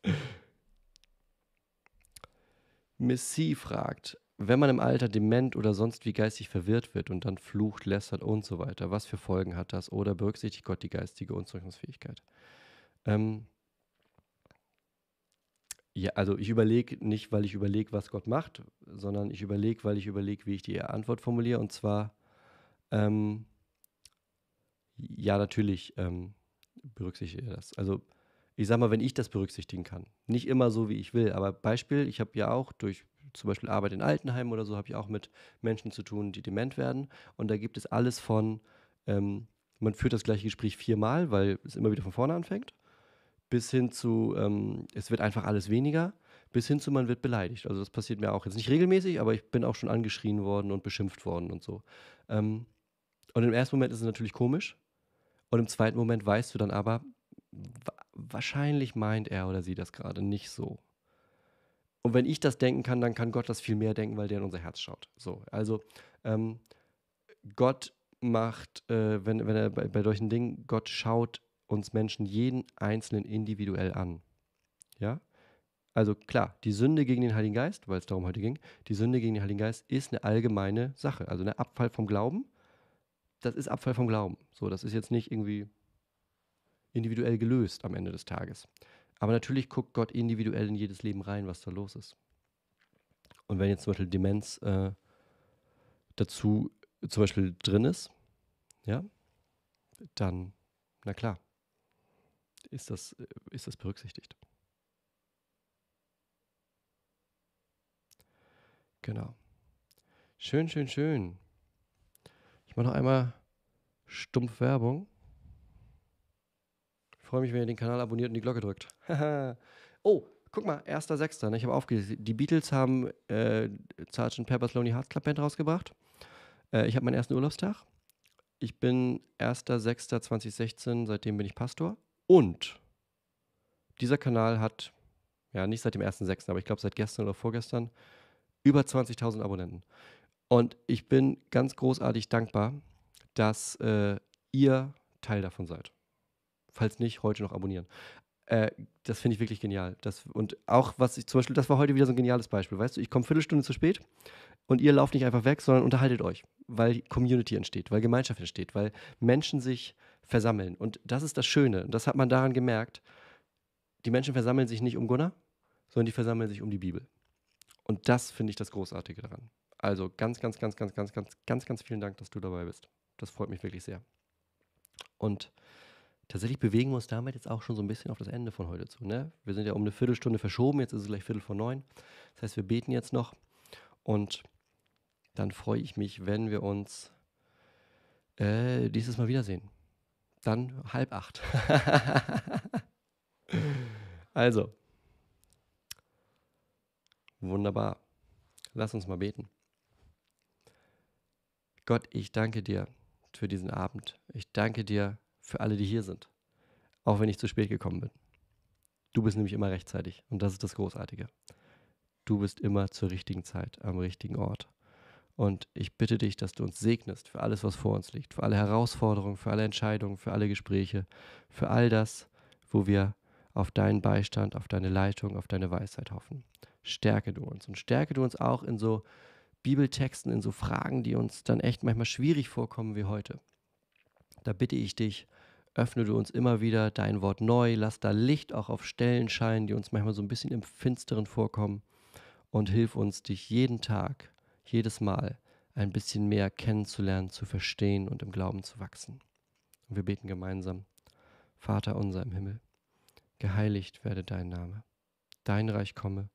Miss C fragt, wenn man im Alter dement oder sonst wie geistig verwirrt wird und dann flucht, lästert und so weiter, was für Folgen hat das? Oder berücksichtigt Gott die geistige Unzurechnungsfähigkeit? Ähm ja, also ich überlege nicht, weil ich überlege, was Gott macht, sondern ich überlege, weil ich überlege, wie ich die Antwort formuliere. Und zwar, ähm ja, natürlich ähm, berücksichtige das. Also ich sage mal, wenn ich das berücksichtigen kann. Nicht immer so, wie ich will, aber Beispiel, ich habe ja auch durch zum Beispiel Arbeit in Altenheimen oder so, habe ich auch mit Menschen zu tun, die dement werden. Und da gibt es alles von, ähm, man führt das gleiche Gespräch viermal, weil es immer wieder von vorne anfängt, bis hin zu, ähm, es wird einfach alles weniger, bis hin zu, man wird beleidigt. Also das passiert mir auch jetzt nicht regelmäßig, aber ich bin auch schon angeschrien worden und beschimpft worden und so. Ähm, und im ersten Moment ist es natürlich komisch. Und im zweiten Moment weißt du dann aber, wahrscheinlich meint er oder sie das gerade nicht so. Und wenn ich das denken kann, dann kann Gott das viel mehr denken, weil der in unser Herz schaut. So, also ähm, Gott macht, äh, wenn, wenn er bei, bei solchen Dingen, Gott schaut uns Menschen jeden Einzelnen individuell an. Ja? Also klar, die Sünde gegen den Heiligen Geist, weil es darum heute ging, die Sünde gegen den Heiligen Geist ist eine allgemeine Sache. Also ein Abfall vom Glauben, das ist Abfall vom Glauben. So, das ist jetzt nicht irgendwie individuell gelöst am Ende des Tages. Aber natürlich guckt Gott individuell in jedes Leben rein, was da los ist. Und wenn jetzt zum Beispiel Demenz äh, dazu zum Beispiel drin ist, ja, dann, na klar, ist das, ist das berücksichtigt. Genau. Schön, schön, schön. Ich mache noch einmal stumpf Werbung freue mich, wenn ihr den Kanal abonniert und die Glocke drückt. oh, guck mal, 1.6. Ne? Ich habe aufgelesen. Die Beatles haben äh, Sgt. Pepper's Lonely Hearts Club Band rausgebracht. Äh, ich habe meinen ersten Urlaubstag. Ich bin 1.6.2016, seitdem bin ich Pastor. Und dieser Kanal hat, ja, nicht seit dem 1.6., aber ich glaube seit gestern oder vorgestern, über 20.000 Abonnenten. Und ich bin ganz großartig dankbar, dass äh, ihr Teil davon seid. Falls nicht, heute noch abonnieren. Äh, das finde ich wirklich genial. Das, und auch, was ich zum Beispiel, das war heute wieder so ein geniales Beispiel. Weißt du, ich komme Viertelstunde zu spät und ihr lauft nicht einfach weg, sondern unterhaltet euch, weil Community entsteht, weil Gemeinschaft entsteht, weil Menschen sich versammeln. Und das ist das Schöne. Und das hat man daran gemerkt. Die Menschen versammeln sich nicht um Gunnar, sondern die versammeln sich um die Bibel. Und das finde ich das Großartige daran. Also ganz, ganz, ganz, ganz, ganz, ganz, ganz, ganz vielen Dank, dass du dabei bist. Das freut mich wirklich sehr. Und tatsächlich bewegen wir uns damit jetzt auch schon so ein bisschen auf das Ende von heute zu. Ne? Wir sind ja um eine Viertelstunde verschoben, jetzt ist es gleich Viertel vor neun. Das heißt, wir beten jetzt noch und dann freue ich mich, wenn wir uns äh, dieses Mal wiedersehen. Dann halb acht. also, wunderbar. Lass uns mal beten. Gott, ich danke dir für diesen Abend. Ich danke dir für alle, die hier sind, auch wenn ich zu spät gekommen bin. Du bist nämlich immer rechtzeitig und das ist das Großartige. Du bist immer zur richtigen Zeit am richtigen Ort. Und ich bitte dich, dass du uns segnest für alles, was vor uns liegt, für alle Herausforderungen, für alle Entscheidungen, für alle Gespräche, für all das, wo wir auf deinen Beistand, auf deine Leitung, auf deine Weisheit hoffen. Stärke du uns und stärke du uns auch in so Bibeltexten, in so Fragen, die uns dann echt manchmal schwierig vorkommen wie heute. Da bitte ich dich, öffne du uns immer wieder dein Wort neu, lass da Licht auch auf Stellen scheinen, die uns manchmal so ein bisschen im Finsteren vorkommen und hilf uns, dich jeden Tag, jedes Mal ein bisschen mehr kennenzulernen, zu verstehen und im Glauben zu wachsen. Und wir beten gemeinsam, Vater unser im Himmel, geheiligt werde dein Name, dein Reich komme,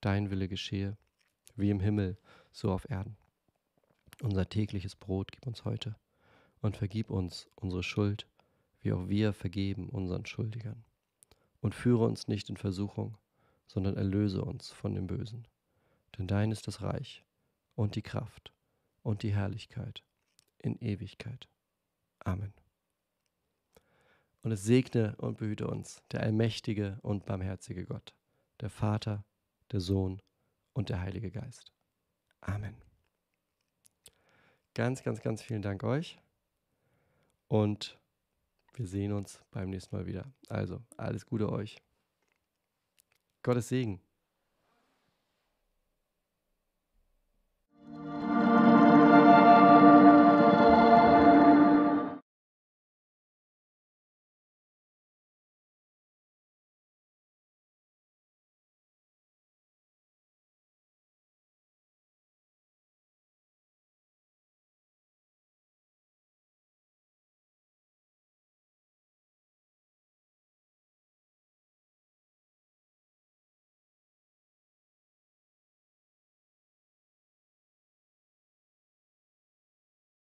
dein Wille geschehe, wie im Himmel, so auf Erden. Unser tägliches Brot gib uns heute und vergib uns unsere Schuld, wie auch wir vergeben unseren Schuldigern. Und führe uns nicht in Versuchung, sondern erlöse uns von dem Bösen. Denn dein ist das Reich und die Kraft und die Herrlichkeit in Ewigkeit. Amen. Und es segne und behüte uns der allmächtige und barmherzige Gott, der Vater, der Sohn und der Heilige Geist. Amen. Ganz, ganz, ganz vielen Dank euch. Und wir sehen uns beim nächsten Mal wieder. Also, alles Gute euch. Gottes Segen.